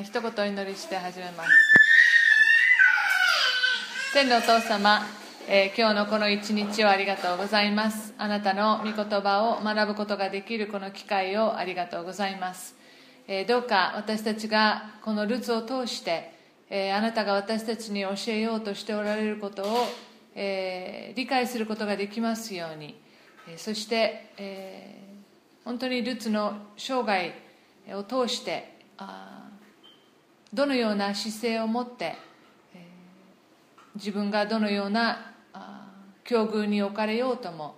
えー、一言お祈りして始めます。天のお父様、えー、今日のこの一日をありがとうございます。あなたの御言葉を学ぶことができるこの機会をありがとうございます、えー、どうか私たちがこのルツを通して、えあなたが私たちに教えようとしておられることを、え理解することができますように、えそして、え本当にルツの生涯を通してどのような姿勢を持って自分がどのような境遇に置かれようとも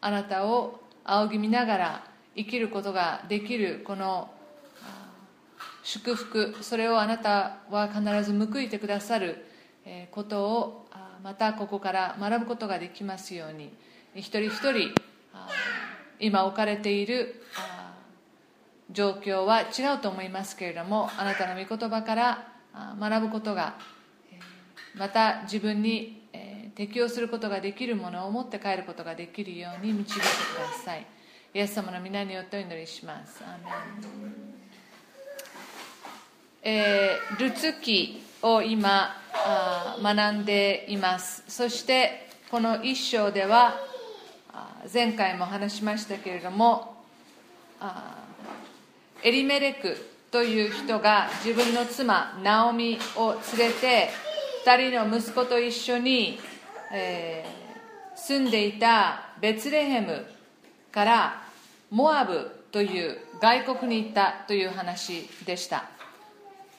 あなたを仰ぎ見ながら生きることができるこの祝福それをあなたは必ず報いてくださることをまたここから学ぶことができますように一人一人今置かれている状況は違うと思いますけれどもあなたの御言葉から学ぶことがまた自分に適応することができるものを持って帰ることができるように導いてください。イエス様の皆によってお祈りします。アえー、ルツ記を今あ学んでいます。そしてこの一章では前回も話しましたけれどもエリメレクという人が自分の妻ナオミを連れて2人の息子と一緒に、えー、住んでいたベツレヘムからモアブという外国に行ったという話でした。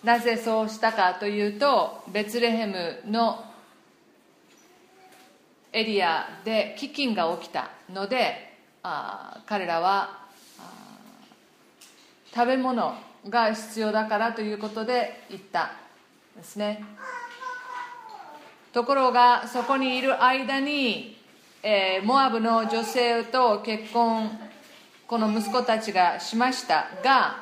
なぜそうしたかというとベツレヘムのエリアで飢饉が起きたのであ彼らは食べ物が必要だからということで行ったですね。ところがそこにいる間に、えー、モアブの女性と結婚この息子たちがしましたが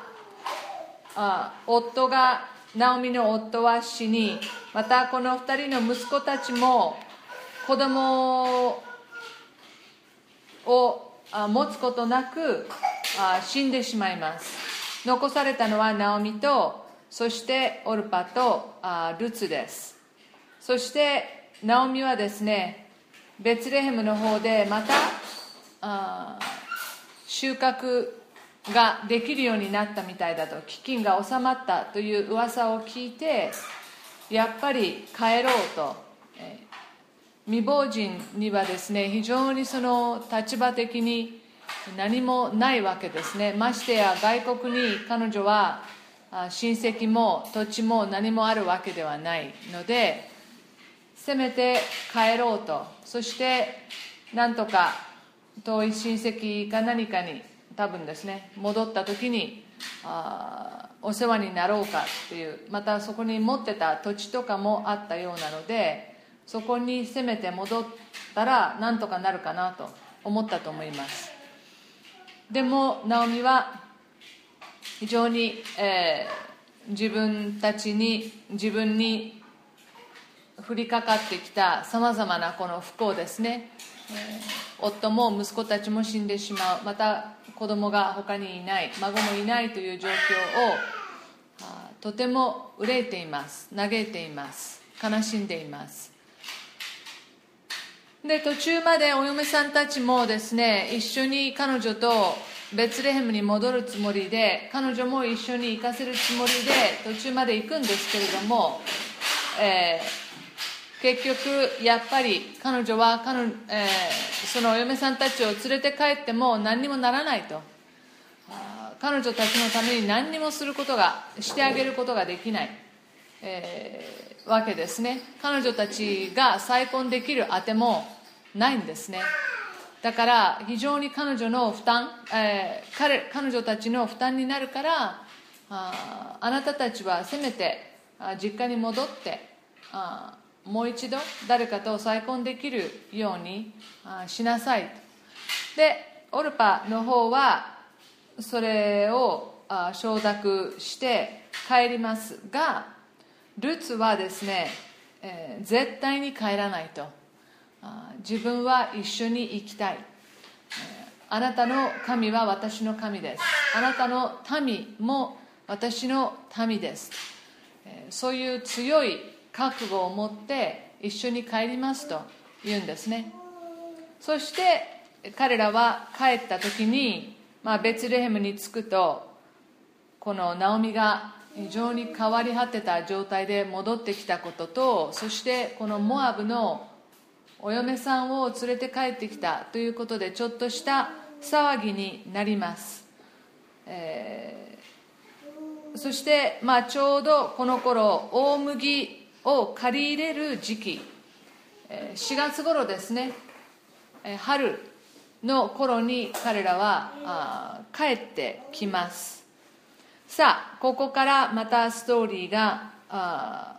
あ夫がナオミの夫は死にまたこの2人の息子たちも子供を持つことなく死んでしまいます。残されたのはナオミとそしてオルパとあルツです。そしてナオミはですねベツレヘムの方でまた収穫ができるようになったみたいだと飢饉が収まったという噂を聞いてやっぱり帰ろうと。え未亡人にはですね非常にその立場的に何もないわけですね。ましてや外国に彼女は親戚も土地も何もあるわけではないのでせめて帰ろうと。そしてなんとか遠い親戚か何かに多分ですね戻った時にあお世話になろうかっていうまたそこに持ってた土地とかもあったようなのでそこにせめて戻ったらなんとかなるかなと思ったと思います。でもナオミは非常に、えー、自分たちに自分に降りかかってきたさまざまなこの不幸ですね、えー、夫も息子たちも死んでしまう。また子供が他にいない。孫もいないという状況をとても憂いています。嘆いています。悲しんでいます。で途中までお嫁さんたちもですね一緒に彼女とベツレヘムに戻るつもりで彼女も一緒に行かせるつもりで途中まで行くんですけれども、えー、結局やっぱり彼女は彼、えー、そのお嫁さんたちを連れて帰っても何にもならないと。彼女たちのために何にもすることがしてあげることができない、えー、わけですね。彼女たちが再婚できるあてもないんですね。だから非常に彼女の負担、えー、彼彼女たちの負担になるからああなたたちはせめて実家に戻ってあもう一度誰かと再婚できるようにあしなさいと。でオルパの方はそれをあ承諾して帰りますがルツはですね、えー、絶対に帰らないと。自分は一緒に生きたい。あなたの神は私の神です。あなたの民も私の民です。そういう強い覚悟を持って一緒に帰りますと言うんですね。そして彼らは帰った時に、まあ、ベツレヘムに着くとこのナオミが非常に変わり果てた状態で戻ってきたこととそしてこのモアブのお嫁さんを連れて帰ってきたということでちょっとした騒ぎになります、えー、そして、まあ、ちょうどこの頃大麦を借り入れる時期。4月頃ですね。春の頃に彼らは帰ってきます。さあここからまたストーリーが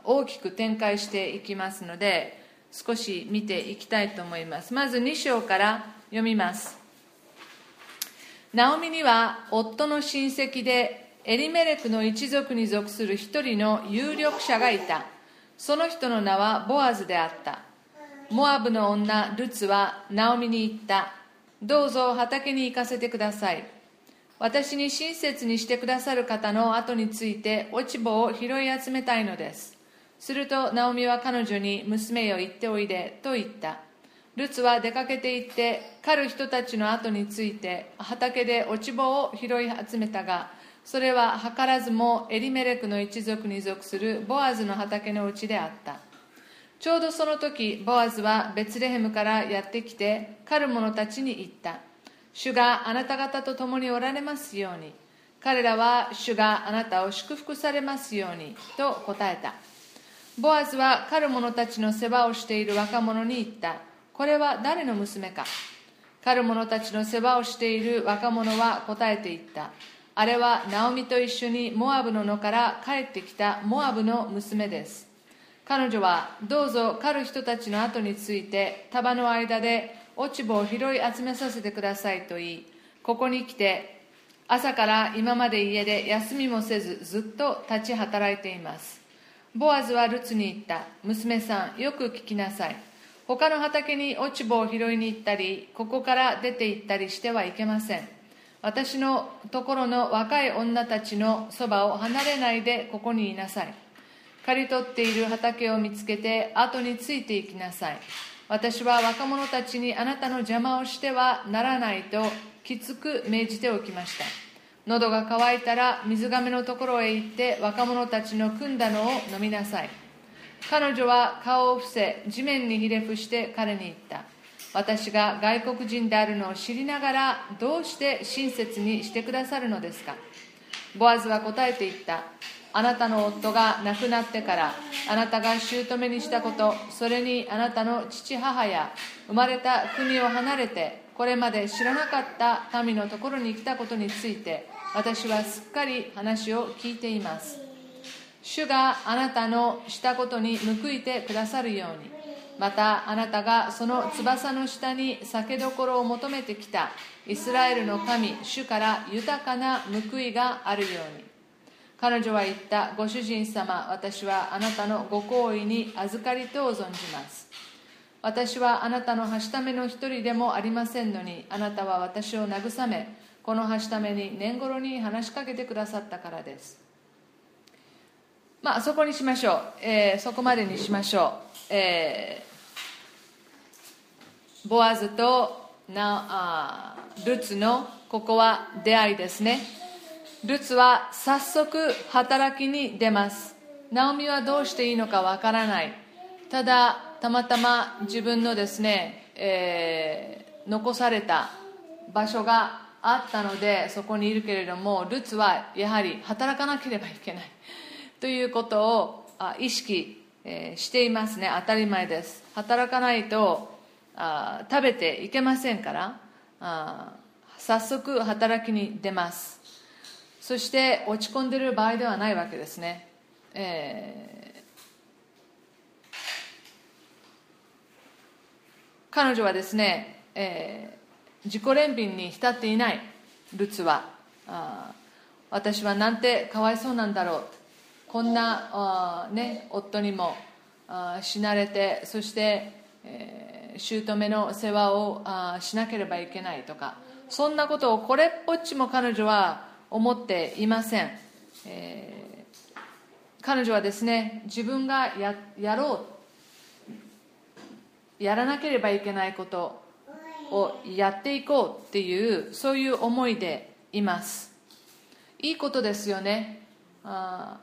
大きく展開していきますので少し見ていきたいと思います。まず2章から読みます。ナオミには夫の親戚でエリメレクの一族に属する一人の有力者がいた。その人の名はボアズであった。モアブの女ルツはナオミに言った。どうぞ畑に行かせてください。私に親切にしてくださる方の後について落ち葉を拾い集めたいのです。するとナオミは彼女に娘よ行っておいでと言った。ルツは出かけて行って狩る人たちの後について畑で落ち葉を拾い集めたがそれは図らずもエリメレクの一族に属するボアズの畑のうちであった。ちょうどその時ボアズはベツレヘムからやってきて狩る者たちに言った。主があなた方と共におられますように。彼らは主があなたを祝福されますようにと答えた。ボアズは狩る者たちの世話をしている若者に言った。これは誰の娘か。狩る者たちの世話をしている若者は答えていった。あれはナオミと一緒にモアブの野から帰ってきたモアブの娘です。彼女はどうぞ狩る人たちの後について束の間で落ち葉を拾い集めさせてくださいと言いここに来て朝から今まで家で休みもせずずっと立ち働いています。ボアズはルツに言った。娘さんよく聞きなさい。他の畑に落ち葉を拾いに行ったりここから出て行ったりしてはいけません。私のところの若い女たちのそばを離れないでここにいなさい。刈り取っている畑を見つけて後についていきなさい。私は若者たちにあなたの邪魔をしてはならないときつく命じておきました。喉が渇いたら水がめのところへ行って若者たちの汲んだのを飲みなさい。彼女は顔を伏せ地面にひれ伏して彼に言った。私が外国人であるのを知りながらどうして親切にしてくださるのですか。ボアズは答えて言った。あなたの夫が亡くなってからあなたが姑にしたことそれにあなたの父母や生まれた国を離れてこれまで知らなかった民のところに来たことについて私はすっかり話を聞いています。主があなたのしたことに報いてくださるように。またあなたがその翼の下に酒どころを求めてきた。イスラエルの神主から豊かな報いがあるように。彼女は言った。ご主人様私はあなたのご好意に預かりと存じます。私はあなたのはしための一人でもありませんのにあなたは私を慰めこのはしために年頃に話しかけてくださったからです。まあそこにしましょう、えー、そこまでにしましょう、えー、ボアズとなあルツのここは出会いですね。ルツは早速働きに出ます。ナオミはどうしていいのかわからない。ただたまたま自分のですね、えー、残された場所があったのでそこにいるけれどもルツはやはり働かなければいけない。ということを意識していますね。当たり前です。働かないと食べていけませんから早速働きに出ます。そして落ち込んでいる場合ではないわけですね、えー、彼女はですね、えー、自己憐憫に浸っていないルツは私はなんてかわいそうなんだろう。こんな、ね、夫にもあ死なれてそして、えー、姑の世話をしなければいけないとかそんなことをこれっぽっちも彼女は思っていません、えー、彼女はですね自分がややろう。やらなければいけないこと。をやっていこうっていうそういう思いでいます。いいことですよね。あ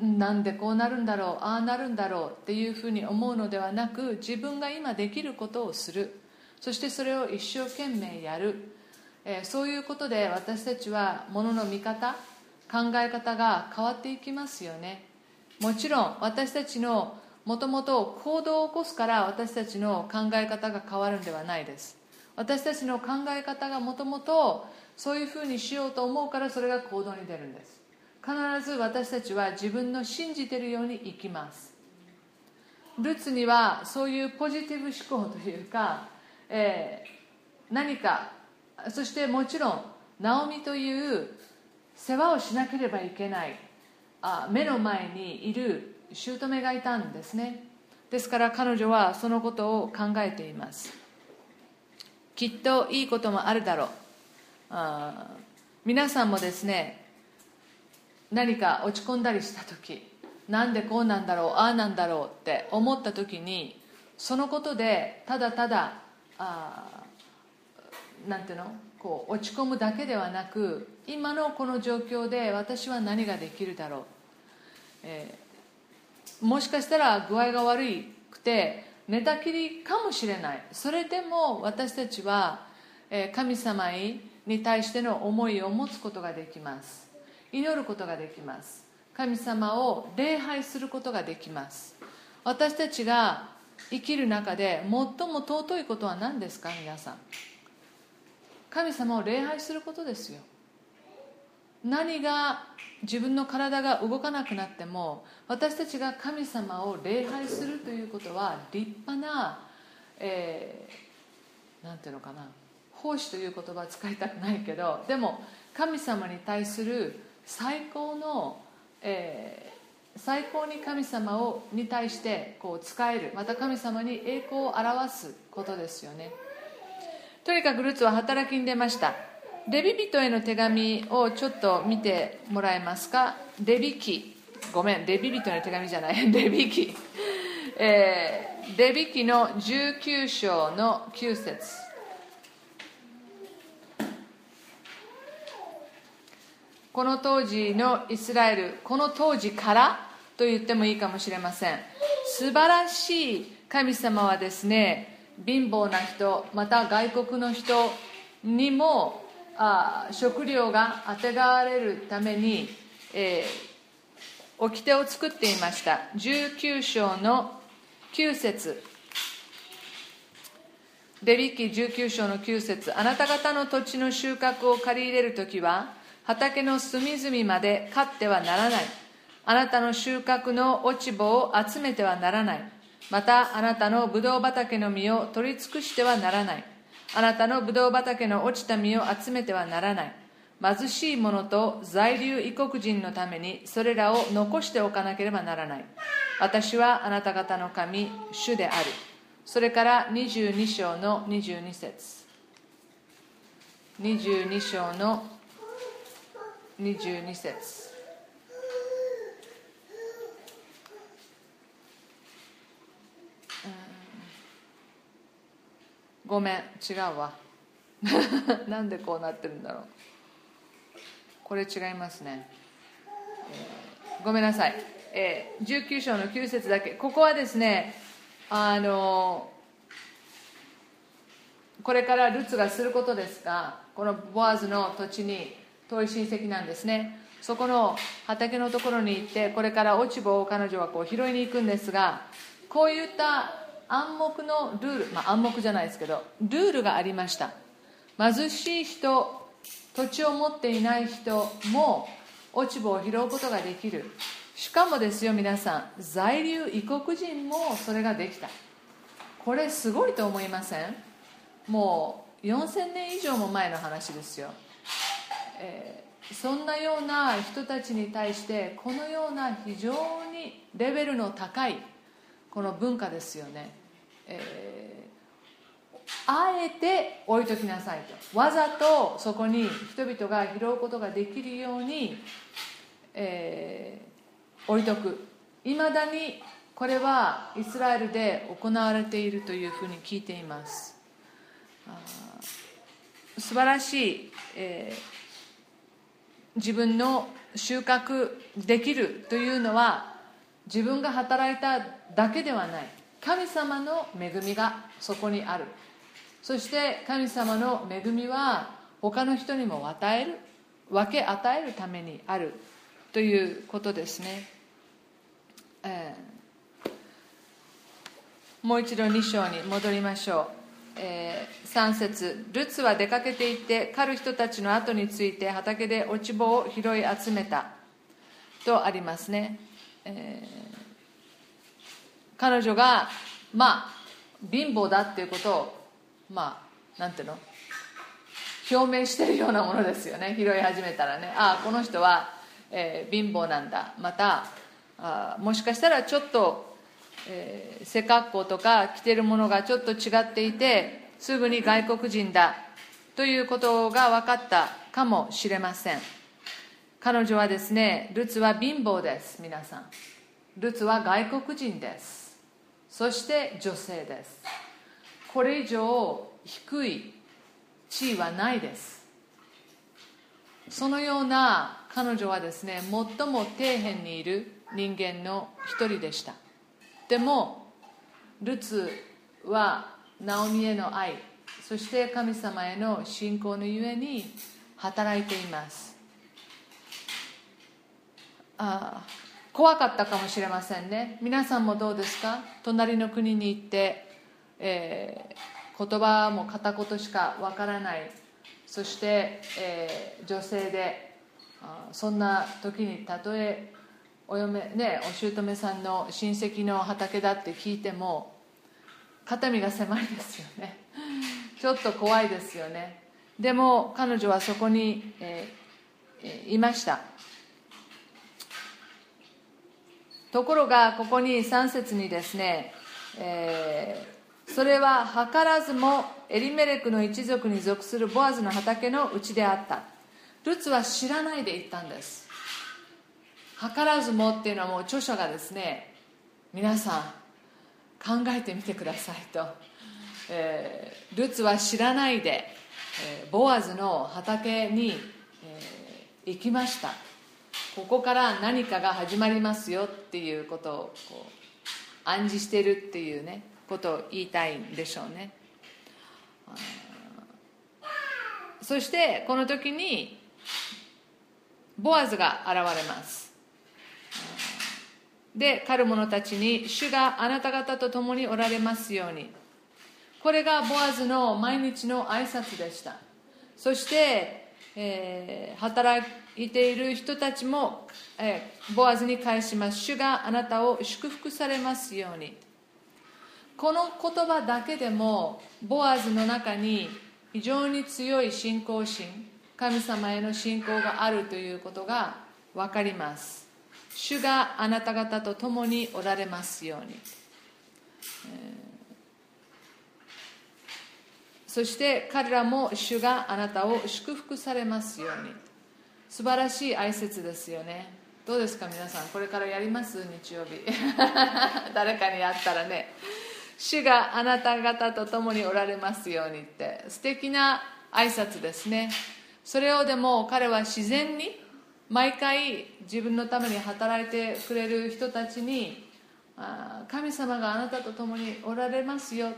なんでこうなるんだろうああなるんだろうっていうふうに思うのではなく自分が今できることをする。そしてそれを一生懸命やる、えー、そういうことで私たちはものの見方考え方が変わっていきますよね。もちろん私たちのもともと行動を起こすから私たちの考え方が変わるんではないです。私たちの考え方がもともとそういうふうにしようと思うからそれが行動に出るんです。必ず私たちは自分の信じてるように生きます。ルツにはそういうポジティブ思考というか、えー、何かそしてもちろんナオミという世話をしなければいけないあ目の前にいる姑がいたんですね。ですから彼女はそのことを考えています。きっといいこともあるだろう。あ皆さんもですね何か落ち込んだりした時なんでこうなんだろうああなんだろうって思った時にそのことでただただあなんていうのこう落ち込むだけではなく今のこの状況で私は何ができるだろう、えー、もしかしたら具合が悪くて寝たきりかもしれない。それでも私たちは神様に対しての思いを持つことができます。祈ることができます。神様を礼拝することができます。私たちが生きる中で最も尊いことは何ですか皆さん。神様を礼拝することですよ。何が自分の体が動かなくなっても私たちが神様を礼拝するということは立派な、えー、なんていうのかな奉仕という言葉は使いたくないけどでも神様に対する最高の、えー、最高に神様をに対してこう使えるまた神様に栄光を表すことですよね。とにかくルツは働きに出ました。レビ人への手紙をちょっと見てもらえますか？レビ記。ごめんレビ人への手紙じゃない。レビ記、えー、レビ記の19章の9節。この当時のイスラエルこの当時から？と言ってもいいかもしれません。素晴らしい神様はですね貧乏な人また外国の人にもあ食料があてがわれるために、えー、掟を作っていました。19章の9節。レビキ19章の9節。あなた方の土地の収穫を借り入れる時は畑の隅々まで飼ってはならない。あなたの収穫の落ち葉を集めてはならない。またあなたのブドウ畑の実を取り尽くしてはならない。あなたのブドウ畑の落ちた実を集めてはならない。貧しい者と在留異国人のためにそれらを残しておかなければならない。私はあなた方の神主である。それから22章の22節。22章の22節。ごめん違うわ。なんでこうなってるんだろう。これ違いますね、えー、ごめんなさい、えー、19章の9節だけ。ここはですねあのこれからルツがすることですがこのボアズの土地に遠い親戚なんですね。そこの畑のところに行ってこれから落ち葉を彼女はこう拾いに行くんですがこういった暗黙のルール、まあ、暗黙じゃないですけどルールがありました。貧しい人土地を持っていない人も落ち葉を拾うことができる。しかもですよ皆さん在留異国人もそれができた。これすごいと思いません？もう4000年以上も前の話ですよ、えー、そんなような人たちに対してこのような非常にレベルの高いこの文化ですよね。えー、あえて置いときなさいと。わざとそこに人々が拾うことができるようにえー、置いとく。いまだにこれはイスラエルで行われているというふうに聞いています。素晴らしい、えー、自分の収穫できるというのは自分が働いただけではない。神様の恵みがそこにある。そして神様の恵みは他の人にも与える分け与えるためにあるということですね、えー、もう一度2章に戻りましょう、えー、3節。ルツは出かけていって狩る人たちの後について畑で落ち穂を拾い集めた。とありますね、えー、彼女がまあ貧乏だっていうことをまあなんていうの？表明してるようなものですよね。拾い始めたらね。ああこの人は、えー、貧乏なんだ。またあもしかしたらちょっと、えー、背格好とか着てるものがちょっと違っていてすぐに外国人だということが分かったかもしれません。彼女はですねルツは貧乏です皆さん。ルツは外国人です。そして女性です。これ以上低い地位はないです。そのような彼女はですね最も底辺にいる人間の一人でした。でもルツはナオミへの愛そして神様への信仰のゆえに働いています。あ怖かったかもしれませんね。皆さんもどうですか？隣の国に行ってえー、言葉も片言しかわからない。そして、えー、女性でそんな時にたとえお嫁ねお姑さんの親戚の畑だって聞いても肩身が狭いですよね。ちょっと怖いですよね。でも彼女はそこに、えー、いました。ところがここに3節にですね、えーそれは図らずもエリメレクの一族に属するボアズの畑のうちであった。ルツは知らないで行ったんです。図らずもっていうのはもう著者がですね皆さん考えてみてくださいと、えー、ルツは知らないで、えー、ボアズの畑に、えー、行きました。ここから何かが始まりますよっていうことをこう暗示してるっていうねことを言いたいんでしょうね。そしてこの時にボアズが現れます。で狩る者たちに主があなた方と共におられますように。これがボアズの毎日の挨拶でした。そして、えー、働いている人たちも、えー、ボアズに返します。主があなたを祝福されますように。この言葉だけでもボアズの中に非常に強い信仰心神様への信仰があるということが分かります。主があなた方と共におられますように、そして彼らも主があなたを祝福されますように。素晴らしい挨拶ですよね。どうですか皆さん。これからやります？日曜日。誰かに会ったらね。主があなた方と共におられますようにって。素敵な挨拶ですね。それをでも彼は自然に毎回自分のために働いてくれる人たちに神様があなたと共におられますよ。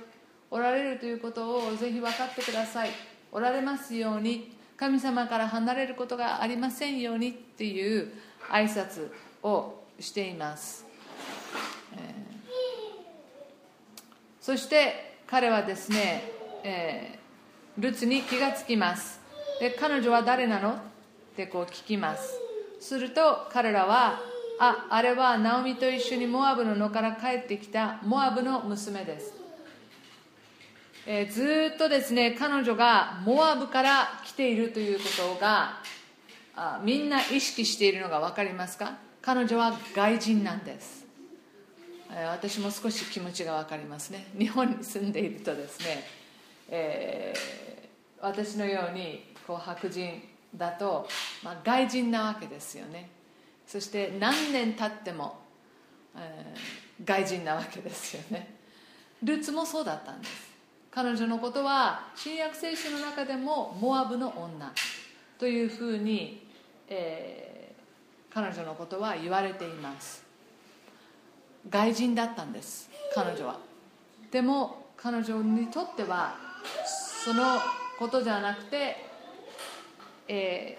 おられるということをぜひ分かってください。おられますように。神様から離れることがありませんようにっていう挨拶をしています、えー。そして彼はですね、えー、ルツに気がつきます。で彼女は誰なのってこう聞きます。すると彼らはああれはナオミと一緒にモアブの野から帰ってきたモアブの娘です、えー、ずっとですね彼女がモアブから来ているということがあみんな意識しているのが分かりますか？彼女は外人なんです。私も少し気持ちが分かりますね。日本に住んでいるとですね、えー、私のようにこう白人だと、まあ、外人なわけですよね。そして何年経っても、えー、外人なわけですよね。ルーツもそうだったんです。彼女のことは新約聖書の中でもモアブの女というふうに、えー、彼女のことは言われています。外人だったんです彼女は。でも彼女にとってはそのことじゃなくて、え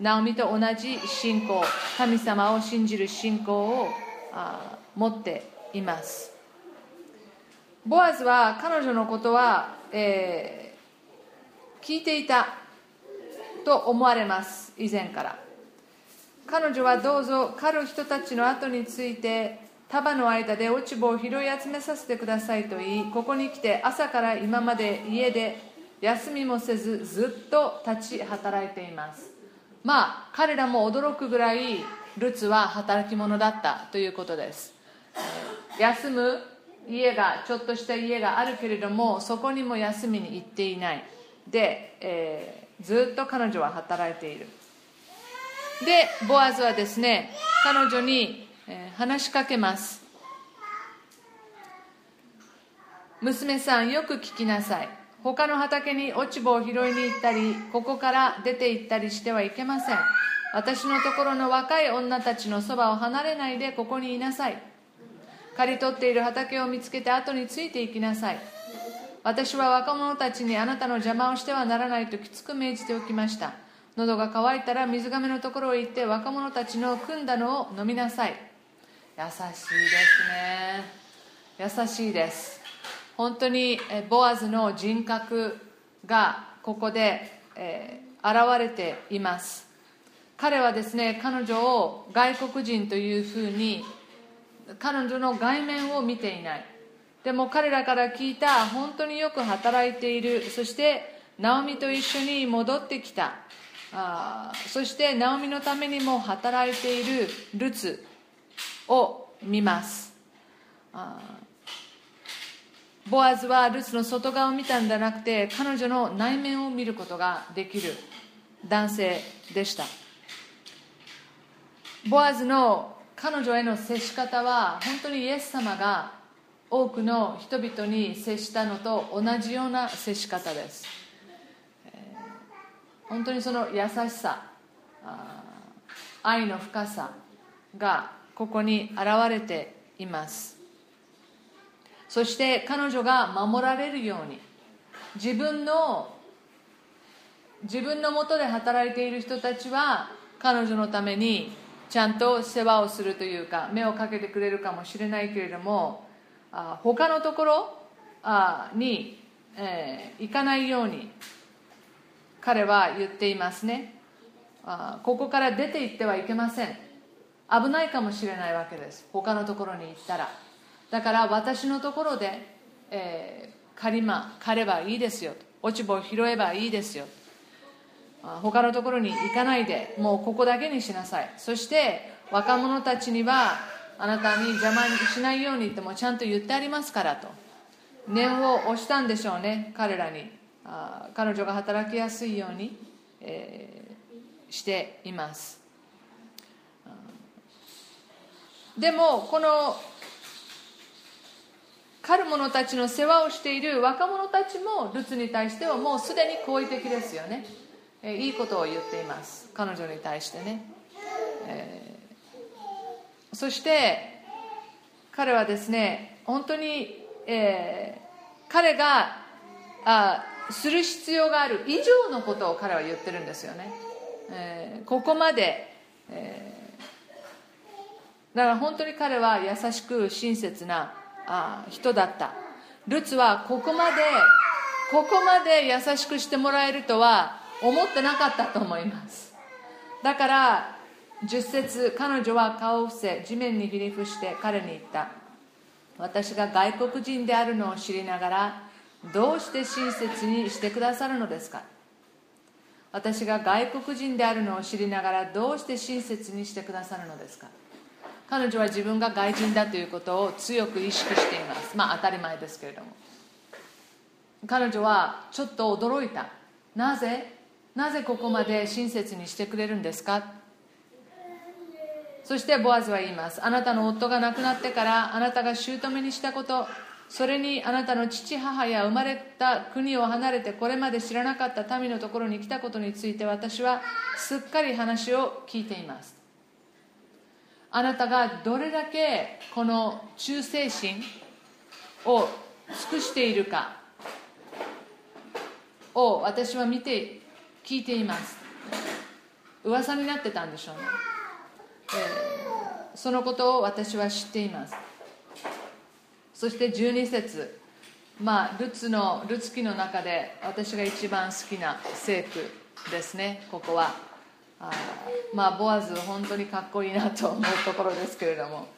ー、ナオミと同じ信仰神様を信じる信仰をあ持っています。ボアズは彼女のことは、えー、聞いていたと思われます。以前から。彼女はどうぞ狩る人たちの後について束の間で落ち葉を拾い集めさせてくださいと言いここに来て朝から今まで家で休みもせずずっと立ち働いています。まあ彼らも驚くぐらいルツは働き者だったということです。休む家がちょっとした家があるけれどもそこにも休みに行っていない。で、えー、ずっと彼女は働いている。でボアズはですね彼女に、えー、話しかけます。娘さんよく聞きなさい。他の畑に落ち葉を拾いに行ったりここから出て行ったりしてはいけません。私のところの若い女たちのそばを離れないでここにいなさい。刈り取っている畑を見つけて後についていきなさい。私は若者たちにあなたの邪魔をしてはならないときつく命じておきました。喉が渇いたら水がめのところへ行って若者たちの汲んだのを飲みなさい。優しいですね。優しいです。本当にボアズの人格がここで、えー、現れています。彼はですね彼女を外国人というふうに彼女の外面を見ていない。でも彼らから聞いた本当によく働いている。そしてナオミと一緒に戻ってきた。あそしてナオミのためにも働いているルツを見ます。ボアズはルツの外側を見たんじゃなくて彼女の内面を見ることができる男性でした。ボアズの彼女への接し方は本当にイエス様が多くの人々に接したのと同じような接し方です、本当にその優しさ愛の深さがここに現れています。そして彼女が守られるように自分の自分のもとで働いている人たちは彼女のためにちゃんと世話をするというか目をかけてくれるかもしれないけれどもあ他のところあに、えー、行かないように彼は言っていますね。あここから出て行ってはいけません。危ないかもしれないわけです。他のところに行ったら。だから私のところで、えー、狩りま狩ればいいですよ落ち葉を拾えばいいですよ他のところに行かないでもうここだけにしなさい。そして若者たちにはあなたに邪魔しないようにってもちゃんと言ってありますからと。念を押したんでしょうね彼らに。あ彼女が働きやすいように、えー、しています。でもこの狩る者たちの世話をしている若者たちもルツに対してはもうすでに好意的ですよね。えいいことを言っています。彼女に対してね、えー、そして彼はですね本当に、えー、彼があする必要がある以上のことを彼は言ってるんですよね、えー、ここまで、えだから本当に彼は優しく親切なあ人だった。ルツはここまでここまで優しくしてもらえるとは思ってなかったと思います。だから10節彼女は顔を伏せ地面にひり伏して彼に言った。私が外国人であるのを知りながらどうして親切にしてくださるのですか？私が外国人であるのを知りながらどうして親切にしてくださるのですか？彼女は自分が外人だということを強く意識しています。まあ当たり前ですけれども。彼女はちょっと驚いた。なぜ？なぜここまで親切にしてくれるんですか？そしてボアズは言います。あなたの夫が亡くなってからあなたが姑にしたことそれにあなたの父母や生まれた国を離れてこれまで知らなかった民のところに来たことについて私はすっかり話を聞いています。あなたがどれだけこの忠誠心を尽くしているかを私は見て聞いています。噂になってたんでしょうね、えー、そのことを私は知っています。そして12節。まあルツのルツ記の中で私が一番好きな聖句ですね。ここは。あまあボアズ本当にかっこいいなと思うところですけれども。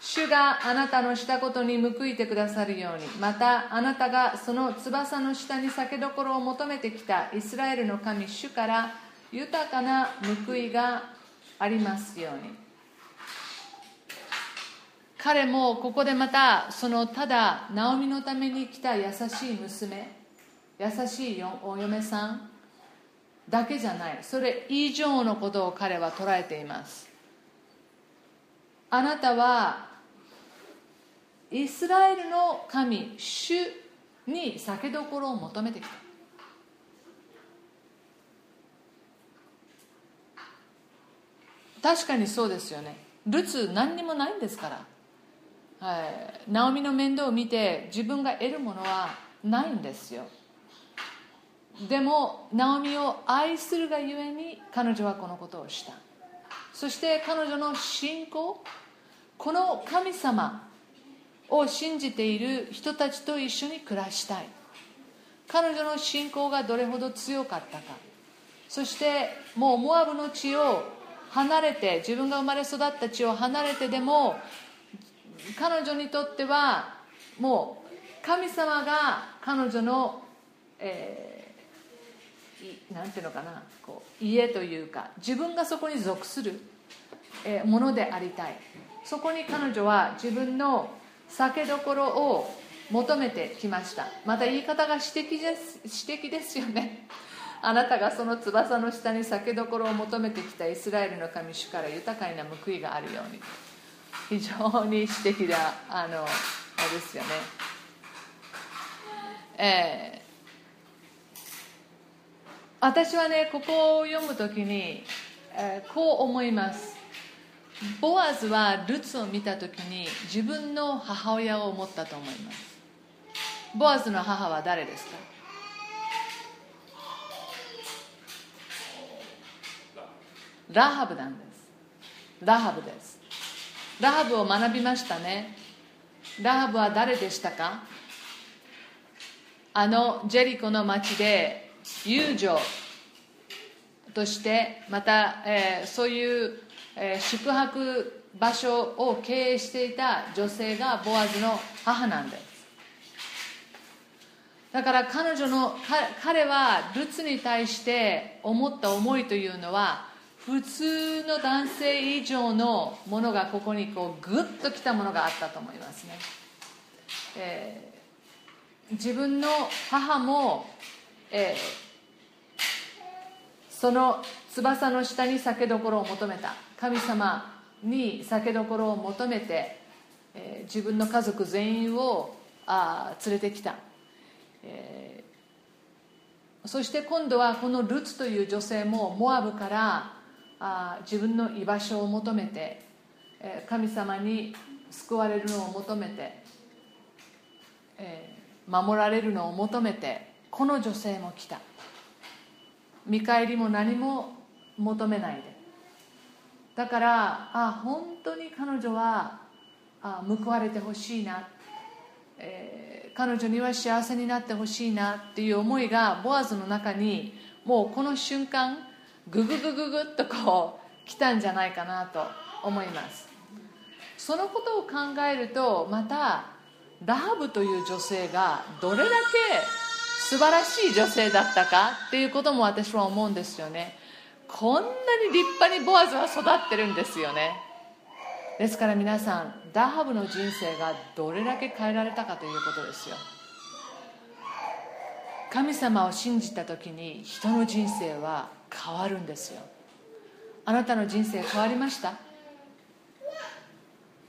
主があなたのしたことに報いてくださるようにまたあなたがその翼の下に酒どころを求めてきたイスラエルの神主から豊かな報いがありますように。彼もここでまたそのただナオミのために来た優しい娘優しいお嫁さんだけじゃない。それ以上のことを彼は捉えています。あなたはイスラエルの神主に酒どころを求めてきた。確かにそうですよね。ルツ何にもないんですから、はい、ナオミの面倒を見て自分が得るものはないんですよ。でもナオミを愛するがゆえに彼女はこのことをした。そして彼女の信仰この神様を信じている人たちと一緒に暮らしたい。彼女の信仰がどれほど強かったか。そしてもうモアブの地を離れて自分が生まれ育った地を離れてでも彼女にとってはもう神様が彼女の、えー、なんていうのかな。こう家というか自分がそこに属する、え、ものでありたい。そこに彼女は自分の酒どころを求めてきました。また言い方が指摘です指摘ですよね。あなたがその翼の下に酒どころを求めてきたイスラエルの神主から豊かな報いがあるように。非常に指摘なあのあれですよね。えー、私はねここを読むときに、えー、こう思います。ボアズはルツを見た時に自分の母親を思ったと思います。ボアズの母は誰ですか？ラハブなんです。ラハブです。ラハブを学びましたね。ラハブは誰でしたか？あのジェリコの町で遊女としてまた、えー、そういうえ、宿泊場所を経営していた女性がボアズの母なんです。だから彼女の彼はルツに対して思った思いというのは普通の男性以上のものがここにこうグッときたものがあったと思いますね、えー、自分の母も、えー、その翼の下に酒どころを求めた。神様に酒どころを求めて、えー、自分の家族全員をあ連れてきた、えー、そして今度はこのルツという女性もモアブからあ自分の居場所を求めて、えー、神様に救われるのを求めて、えー、守られるのを求めてこの女性も来た。見返りも何も求めないで。だからあ本当に彼女はあ報われてほしいな、えー、彼女には幸せになってほしいなっていう思いがボアズの中にもうこの瞬間グググググっとこう来たんじゃないかなと思います。そのことを考えるとまたラハブという女性がどれだけ素晴らしい女性だったかっていうことも私は思うんですよね。こんなに立派にボアズは育ってるんですよね。ですから皆さんダハブの人生がどれだけ変えられたかということですよ。神様を信じた時に人の人生は変わるんですよ。あなたの人生変わりました？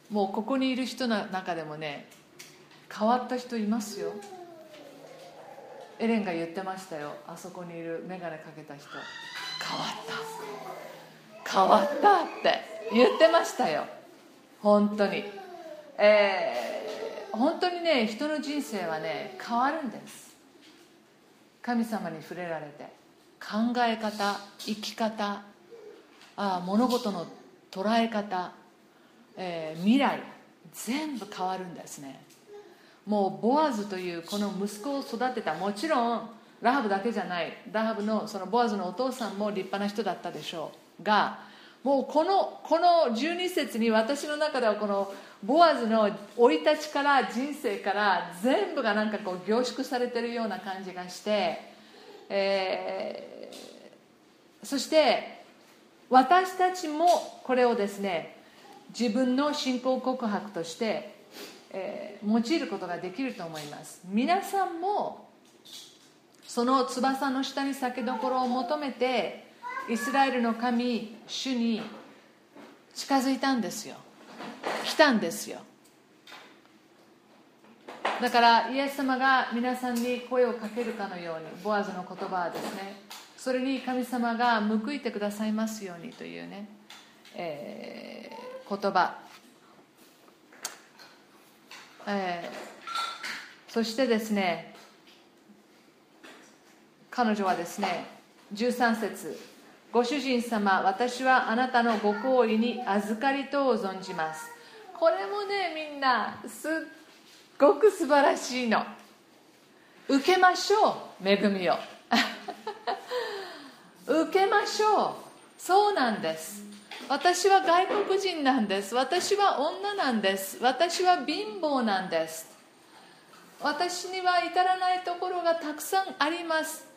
もうここにいる人の中でもね変わった人いますよ。エレンが言ってましたよ。あそこにいる眼鏡かけた人。変わった。変わったって。言ってましたよ。本当に。えー、本当にね人の人生はね変わるんです。神様に触れられて。考え方生き方あ物事の捉え方、えー、未来全部変わるんですね。もうボアズというこの息子を育てた。もちろんラハブだけじゃないラハブのそのボアズのお父さんも立派な人だったでしょう。がもうこのこの12節に私の中ではこのボアズの生い立ちから人生から全部がなんかこう凝縮されてるような感じがして、えー、そして私たちもこれをですね自分の信仰告白としてえー、用いることができると思います。皆さんもその翼の下に酒どころを求めてイスラエルの神主に近づいたんですよ。来たんですよ。だからイエス様が皆さんに声をかけるかのようにボアズの言葉はですねそれに神様が報いてくださいますようにというね、えー、言葉。えー、そしてですね彼女はですね13節ご主人様私はあなたのご好意に預かりとを存じます。これもねみんなすっごく素晴らしいの。受けましょう恵みを。受けましょう。そうなんです。私は外国人なんです。私は女なんです。私は貧乏なんです。私には至らないところがたくさんあります。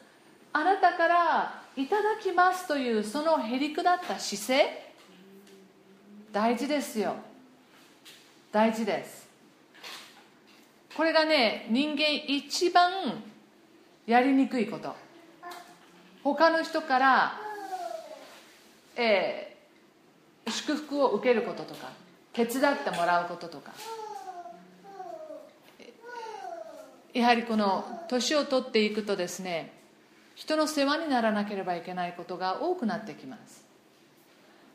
あなたからいただきますというそのへりくだった姿勢大事ですよ。大事です。これがね人間一番やりにくいこと。他の人から、え祝福を受けることとか手伝ってもらうこととか。やはりこの年を取っていくとですね人の世話にならなければいけないことが多くなってきます。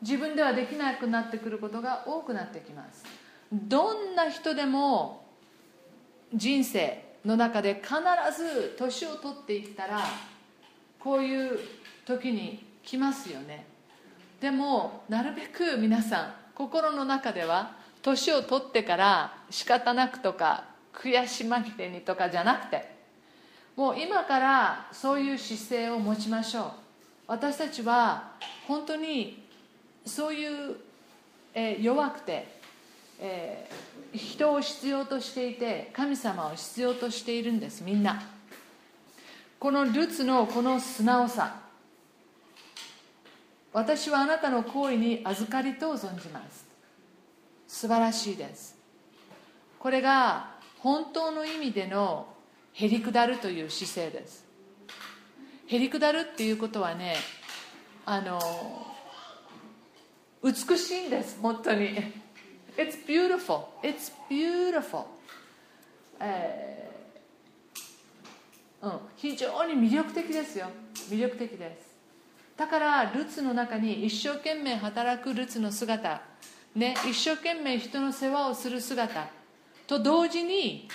自分ではできなくなってくることが多くなってきます。どんな人でも人生の中で必ず年を取っていったらこういう時に来ますよね。でもなるべく皆さん心の中では年を取ってから仕方なくとか悔し紛れにとかじゃなくてもう今からそういう姿勢を持ちましょう。私たちは本当にそういう、えー、弱くて、えー、人を必要としていて神様を必要としているんですみんな。このルツのこの素直さ。私はあなたの行為に預かりと存じます。素晴らしいです。これが本当の意味でのへりくだるという姿勢です。へりくだるっていうことはねあの美しいんです本当に。It's beautiful. It's beautiful、えーうん、非常に魅力的ですよ。魅力的です。だからルツの中に一生懸命働くルツの姿、ね、一生懸命人の世話をする姿と同時に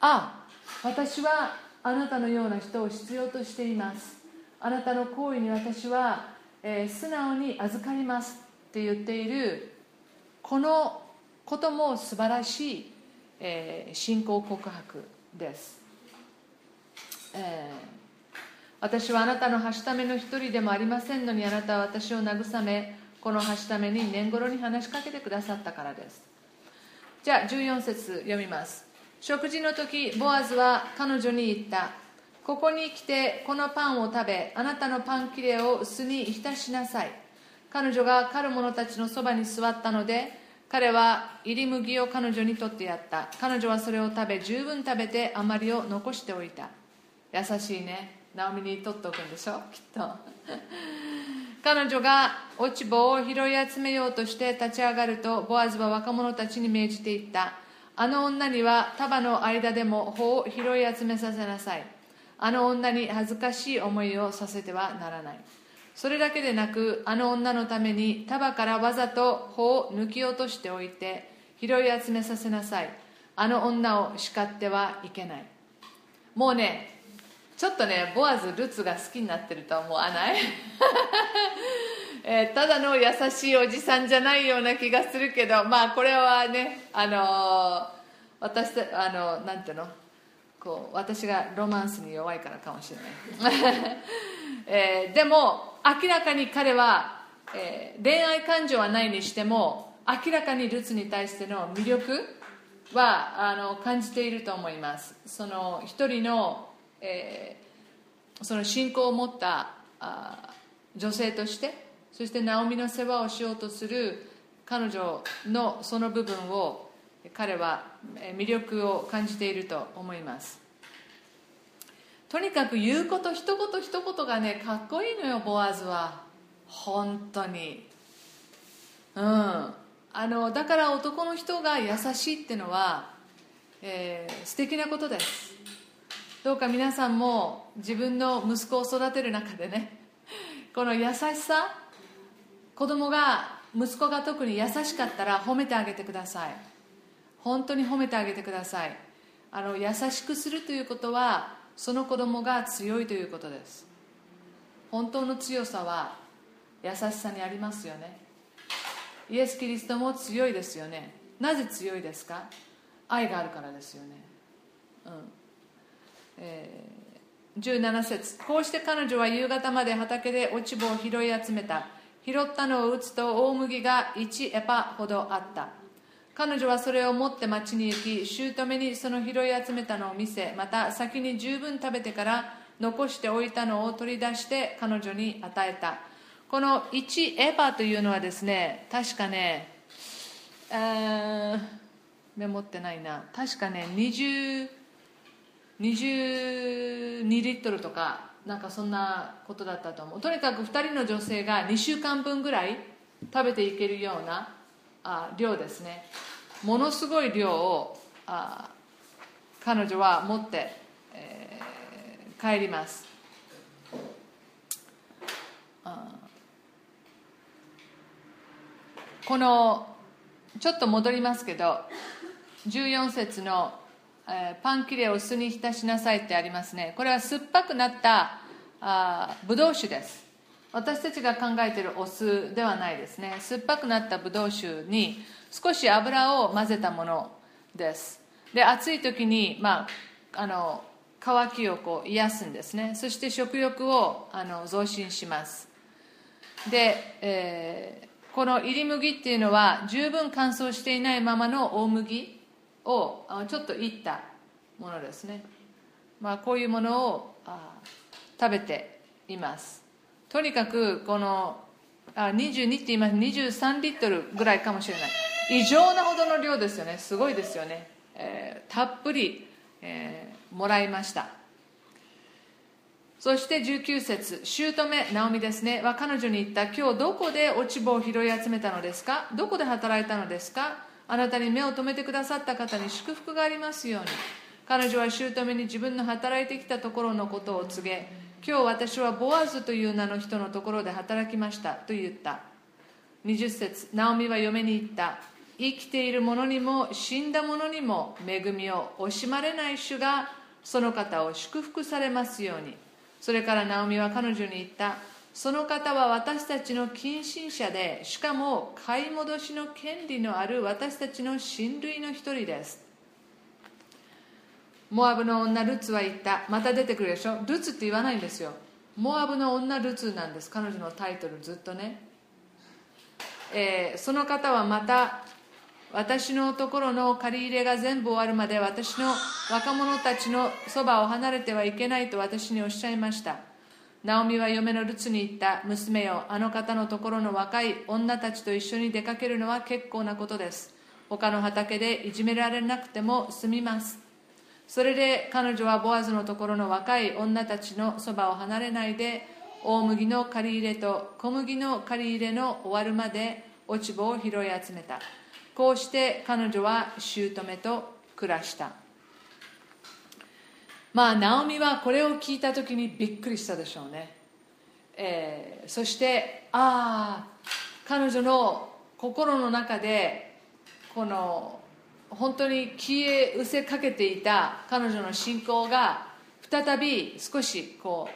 あ私はあなたのような人を必要としています。あなたの行為に私は、えー、素直に預かりますって言っているこのことも素晴らしい、えー、信仰告白です、えー私はあなたのはしための一人でもありませんのにあなたは私を慰めこのはしために年頃に話しかけてくださったからです。じゃあ14節読みます。食事の時ボアズは彼女に言った。ここに来てこのパンを食べあなたのパン切れを酢に浸しなさい。彼女が狩る者たちのそばに座ったので彼は入り麦を彼女に取ってやった。彼女はそれを食べ十分食べて余りを残しておいた。優しいね。ナオミに取っておくんでしょ？きっと。彼女が落ち葉を拾い集めようとして立ち上がるとボアズは若者たちに命じていった。あの女には束の間でも穂を拾い集めさせなさい。あの女に恥ずかしい思いをさせてはならない。それだけでなくあの女のために束からわざと穂を抜き落としておいて拾い集めさせなさい。あの女を叱ってはいけない。もうねちょっとねボアズルツが好きになってるとは思わない？えー、ただの優しいおじさんじゃないような気がするけどまあこれはねあの、私あのなんていうの？こう私がロマンスに弱いからかもしれない、えー、でも明らかに彼は、えー、恋愛感情はないにしても明らかにルツに対しての魅力はあの感じていると思います。その一人の、えー、その信仰を持ったあ女性としてそしてナオミの世話をしようとする彼女のその部分を彼は魅力を感じていると思います。とにかく言うこと一言一言がねかっこいいのよボアズは。本当に。うん。あのだから男の人が優しいってのは、えー、素敵なことです。どうか皆さんも自分の息子を育てる中でねこの優しさ子供が息子が特に優しかったら褒めてあげてください。本当に褒めてあげてください。あの優しくするということはその子供が強いということです。本当の強さは優しさにありますよね。イエス・キリストも強いですよね。なぜ強いですか？愛があるからですよね。うん。えー、17節。こうして彼女は夕方まで畑で落ち葉を拾い集めた。拾ったのを打つと大麦が1エパほどあった。彼女はそれを持って町に行き姑にその拾い集めたのを見せまた先に十分食べてから残しておいたのを取り出して彼女に与えた。この1エパというのはですね確かねメモってないな。確かね20 22リットルとかなんかそんなことだったと思う。とにかく2人の女性が2週間分ぐらい食べていけるようなあ量ですね。ものすごい量をあ彼女は持って、えー、帰ります。このちょっと戻りますけど14節の、パン切れを酢に浸しなさいってありますね。これは酸っぱくなったあブドウ酒です。私たちが考えているお酢ではないですね。酸っぱくなったブドウ酒に少し油を混ぜたものです。で暑い時に、まあ、あの乾きをこう癒すんですね。そして食欲をあの増進します。で、えー、この入り麦っていうのは十分乾燥していないままの大麦をちょっといったものですね、まあ、こういうものを食べています。とにかくこのあ22って言います。23リットルぐらいかもしれない。異常なほどの量ですよね。すごいですよね、えー、たっぷり、えー、もらいました。そして19節。姑ナオミですね。は彼女に言った。今日どこで落ち葉を拾い集めたのですか？どこで働いたのですか？あなたに目を留めてくださった方に祝福がありますように。彼女は姑に自分の働いてきたところのことを告げ今日私はボアズという名の人のところで働きましたと言った。20節ナオミは嫁に言った。生きている者にも死んだ者にも恵みを惜しまれない主がその方を祝福されますように。それからナオミは彼女に言った。その方は私たちの近親者でしかも買い戻しの権利のある私たちの親類の一人です。モアブの女ルツは言った。また出てくるでしょ？ルツって言わないんですよ。モアブの女ルツなんです。彼女のタイトルずっとね、えー、その方はまた私のところの借り入れが全部終わるまで私の若者たちのそばを離れてはいけないと私におっしゃいました。ナオミは嫁のルツに言った。娘よあの方のところの若い女たちと一緒に出かけるのは結構なことです。他の畑でいじめられなくても済みます。それで彼女はボアズのところの若い女たちのそばを離れないで大麦の借り入れと小麦の借り入れの終わるまで落ち葉を拾い集めた。こうして彼女は姑と暮らした。まあナオミはこれを聞いた時にびっくりしたでしょうね、えー、そしてああ彼女の心の中でこの本当に消え失せかけていた彼女の信仰が再び少しこ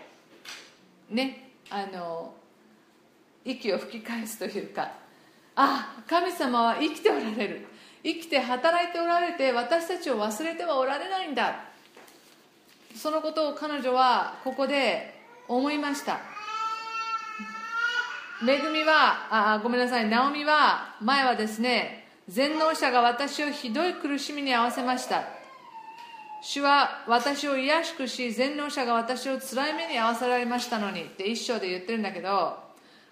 うねあの息を吹き返すというかあ神様は生きておられる。生きて働いておられて私たちを忘れてはおられないんだ。そのことを彼女はここで思いました。恵みはあごめんなさい。ナオミは前はですね全能者が私をひどい苦しみに合わせました。主は私を癒しくし全能者が私を辛い目に遭わせられましたのにって一章で言ってるんだけど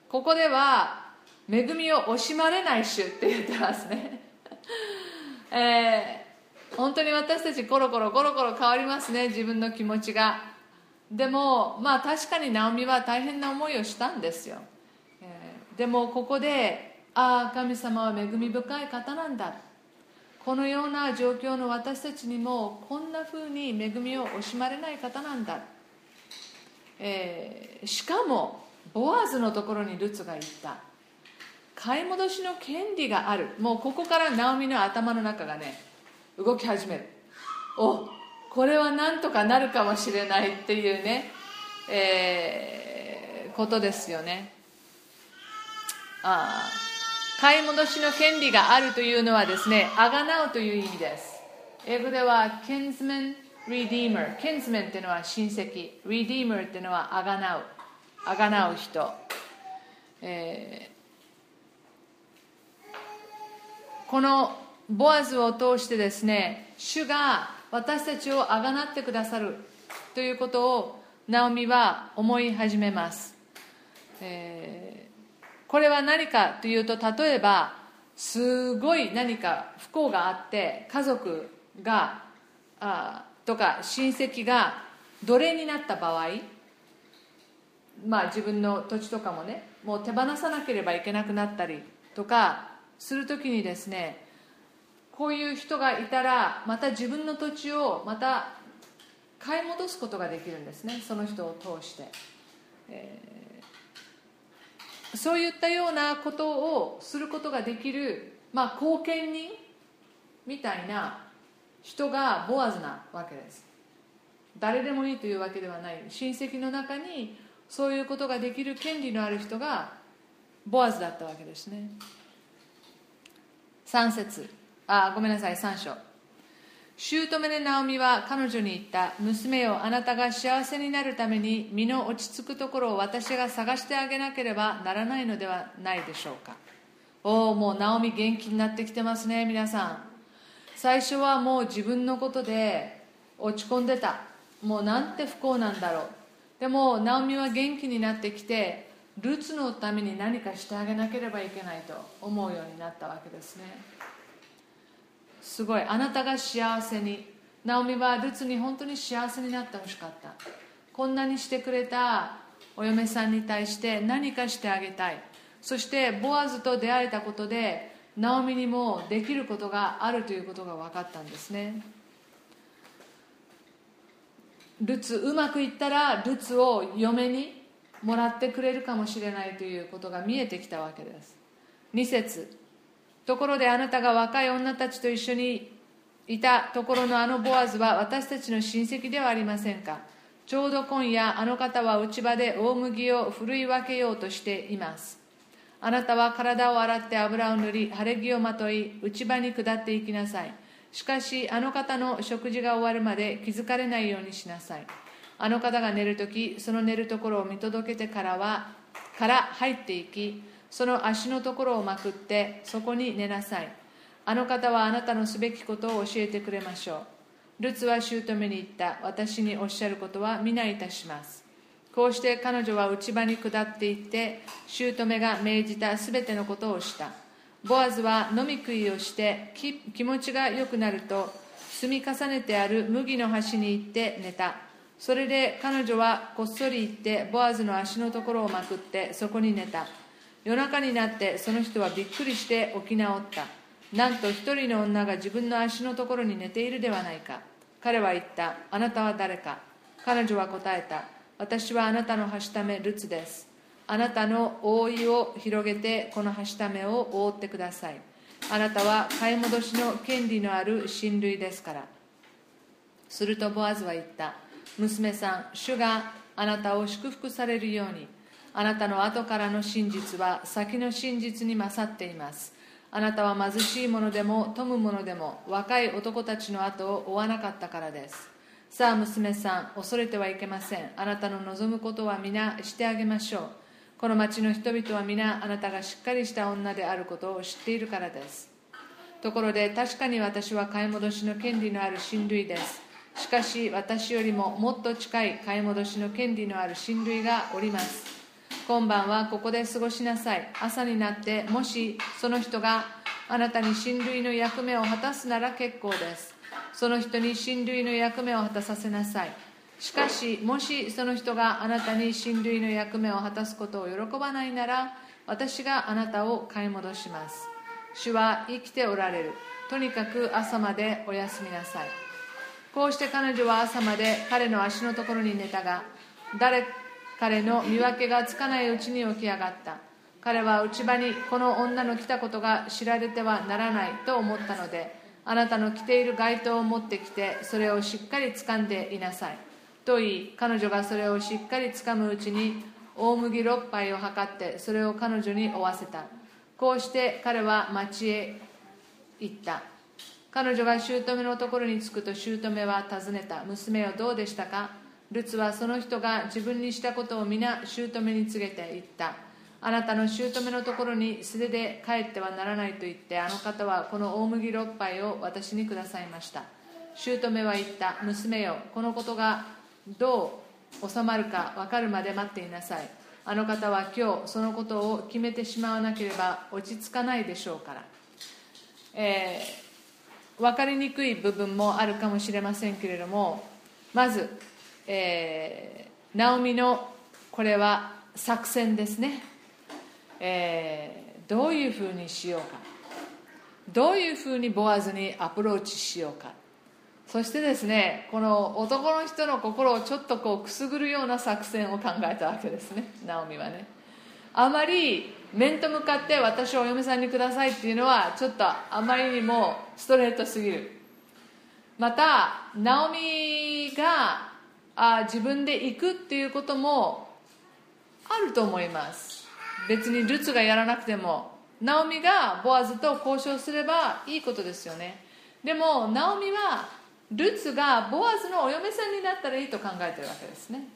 ここでは恵みを惜しまれない主って言ってますね。えー、本当に私たちコロコロコロコロ変わりますね自分の気持ちが。でもまあ確かにナオミは大変な思いをしたんですよ、えー、でもここでああ神様は恵み深い方なんだ。このような状況の私たちにもこんなふうに恵みを惜しまれない方なんだ、えー、しかもボアズのところにルツが言った。買い戻しの権利がある。もうここからナオミの頭の中がね動き始める。おこれはなんとかなるかもしれないっていうね、えー、ことですよね。ああ買い戻しの権利があるというのはですねあがなうという意味です。英語では kinsman redeemer kinsman っていうのは親戚。redeemer っていうのはあがなう。あがなう人、えーこのボアズを通してですね主が私たちをあがなってくださるということをナオミは思い始めます、えー、これは何かというと例えばすごい何か不幸があって家族があとか親戚が奴隷になった場合まあ自分の土地とかもねもう手放さなければいけなくなったりとかする時にですねこういう人がいたらまた自分の土地をまた買い戻すことができるんですね。その人を通して、えー、そういったようなことをすることができる、まあ、後見人みたいな人がボアズなわけです。誰でもいいというわけではない。親戚の中にそういうことができる権利のある人がボアズだったわけですね。3節。あごめんなさい3章。姑でナオミは彼女に言った娘よあなたが幸せになるために身の落ち着くところを私が探してあげなければならないのではないでしょうか。おおもうナオミ元気になってきてますね皆さん。最初はもう自分のことで落ち込んでた。もうなんて不幸なんだろう。でもナオミは元気になってきてルツのために何かしてあげなければいけないと思うようになったわけですね。すごい。あなたが幸せに。ナオミはルツに本当に幸せになってほしかった。こんなにしてくれたお嫁さんに対して何かしてあげたい。そしてボアズと出会えたことでナオミにもできることがあるということが分かったんですね。ルツうまくいったらルツを嫁にもらってくれるかもしれないということが見えてきたわけです。2節ところであなたが若い女たちと一緒にいたところのあのボアズは私たちの親戚ではありませんか？ちょうど今夜あの方は内場で大麦をふるい分けようとしています。あなたは体を洗って油を塗り晴れ着をまとい内場に下っていきなさい。しかしあの方の食事が終わるまで気づかれないようにしなさい。あの方が寝るときその寝るところを見届けてからはから入っていきその足のところをまくってそこに寝なさい。あの方はあなたのすべきことを教えてくれましょう。ルツは姑に言った。私におっしゃることは皆いたします。こうして彼女は内場に下っていって姑が命じたすべてのことをした。ボアズは飲み食いをして気持ちが良くなると積み重ねてある麦の端に行って寝た。それで彼女はこっそり行ってボアズの足のところをまくってそこに寝た。夜中になってその人はびっくりして起き直った。なんと一人の女が自分の足のところに寝ているではないか。彼は言った。あなたは誰か。彼女は答えた。私はあなたのはしためルツです。あなたの覆いを広げてこのはしためを覆ってください。あなたは買い戻しの権利のある親類ですから。するとボアズは言った。娘さん主があなたを祝福されるように。あなたの後からの真実は先の真実に勝っています。あなたは貧しい者でも富む者でも若い男たちの後を追わなかったからです。さあ娘さん恐れてはいけません。あなたの望むことは皆してあげましょう。この町の人々は皆あなたがしっかりした女であることを知っているからです。ところで確かに私は買い戻しの権利のある親類です。しかし私よりももっと近い買い戻しの権利のある親類がおります。今晩はここで過ごしなさい。朝になってもしその人があなたに親類の役目を果たすなら結構です。その人に親類の役目を果たさせなさい。しかしもしその人があなたに親類の役目を果たすことを喜ばないなら私があなたを買い戻します。主は生きておられる。とにかく朝までお休みなさい。こうして彼女は朝まで彼の足のところに寝たが誰彼の見分けがつかないうちに起き上がった。彼は内場にこの女の来たことが知られてはならないと思ったのであなたの着ている街灯を持ってきてそれをしっかり掴んでいなさい。と言い彼女がそれをしっかり掴むうちに大麦6杯を測ってそれを彼女に負わせた。こうして彼は町へ行った。彼女が姑のところに着くと姑は尋ねた。娘よどうでしたか？ルツはその人が自分にしたことを皆姑に告げて言った。あなたの姑のところに素手で帰ってはならないと言ってあの方はこの大麦6杯を私にくださいました。姑は言った。娘よこのことがどう収まるか分かるまで待っていなさい。あの方は今日そのことを決めてしまわなければ落ち着かないでしょうから、えー、分かりにくい部分もあるかもしれませんけれどもまず、えー、ナオミのこれは作戦ですね。えー、どういうふうにしようか。どういうふうにボアズにアプローチしようか。そしてですねこの男の人の心をちょっとこうくすぐるような作戦を考えたわけですね。ナオミはね。あまり面と向かって私をお嫁さんにくださいっていうのはちょっとあまりにもストレートすぎる。またナオミがあ自分で行くっていうこともあると思います。別にルツがやらなくても。ナオミがボアズと交渉すればいいことですよね。でもナオミはルツがボアズのお嫁さんになったらいいと考えてるわけですね。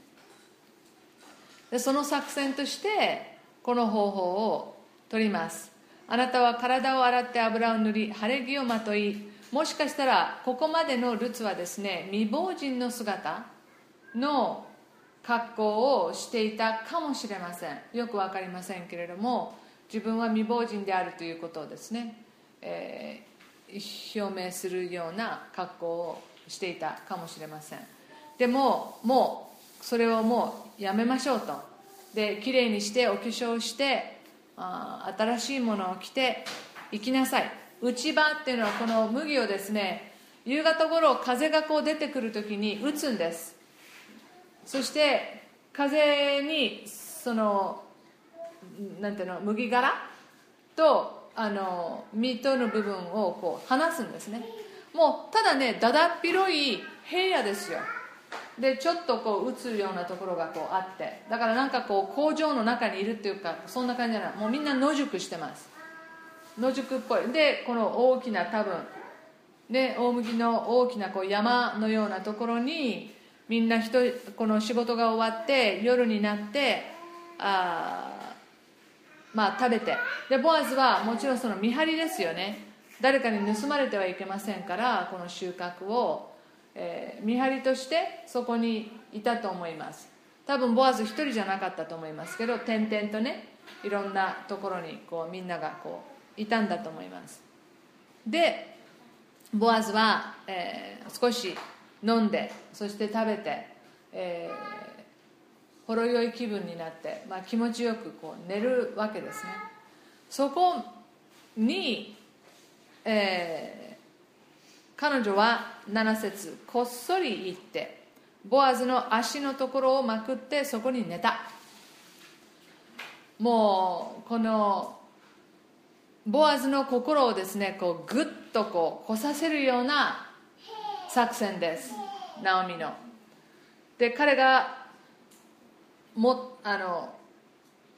でその作戦としてこの方法を取ります。あなたは体を洗って油を塗り晴れ着をまといもしかしたらここまでのルツはですね未亡人の姿の格好をしていたかもしれません。よく分かりませんけれども自分は未亡人であるということをですね、えー、表明するような格好をしていたかもしれません。でももうそれをもうやめましょうと。できれいにしてお化粧してあ新しいものを着て行きなさい。内場っていうのはこの麦をですね夕方頃風がこう出てくる時に打つんです。そして風にそのなんていうの麦殻とあの実との部分をこう離すんですね。もうただねだだっ広い平野ですよ。でちょっとこう打つようなところがこうあって。だからなんかこう工場の中にいるっていうかそんな感じじゃないもうみんな野宿してます。野宿っぽい。でこの大きな多分で大麦の大きなこう山のようなところにみんな人この仕事が終わって夜になってあまあ食べて。でボアズはもちろんその見張りですよね。誰かに盗まれてはいけませんからこの収穫を、えー、見張りとしてそこにいたと思います。多分ボアズ一人じゃなかったと思いますけど点々とねいろんなところにこうみんながこういたんだと思います。でボアズは、えー、少し飲んでそして食べてえー、ほろ酔い気分になって、まあ、気持ちよくこう寝るわけですね。そこに、えー、彼女は7節こっそり行ってボアズの足のところをまくってそこに寝た。もうこのボアズの心をですねこうグッとこうこさせるような作戦です。ナオミの。で彼がもあの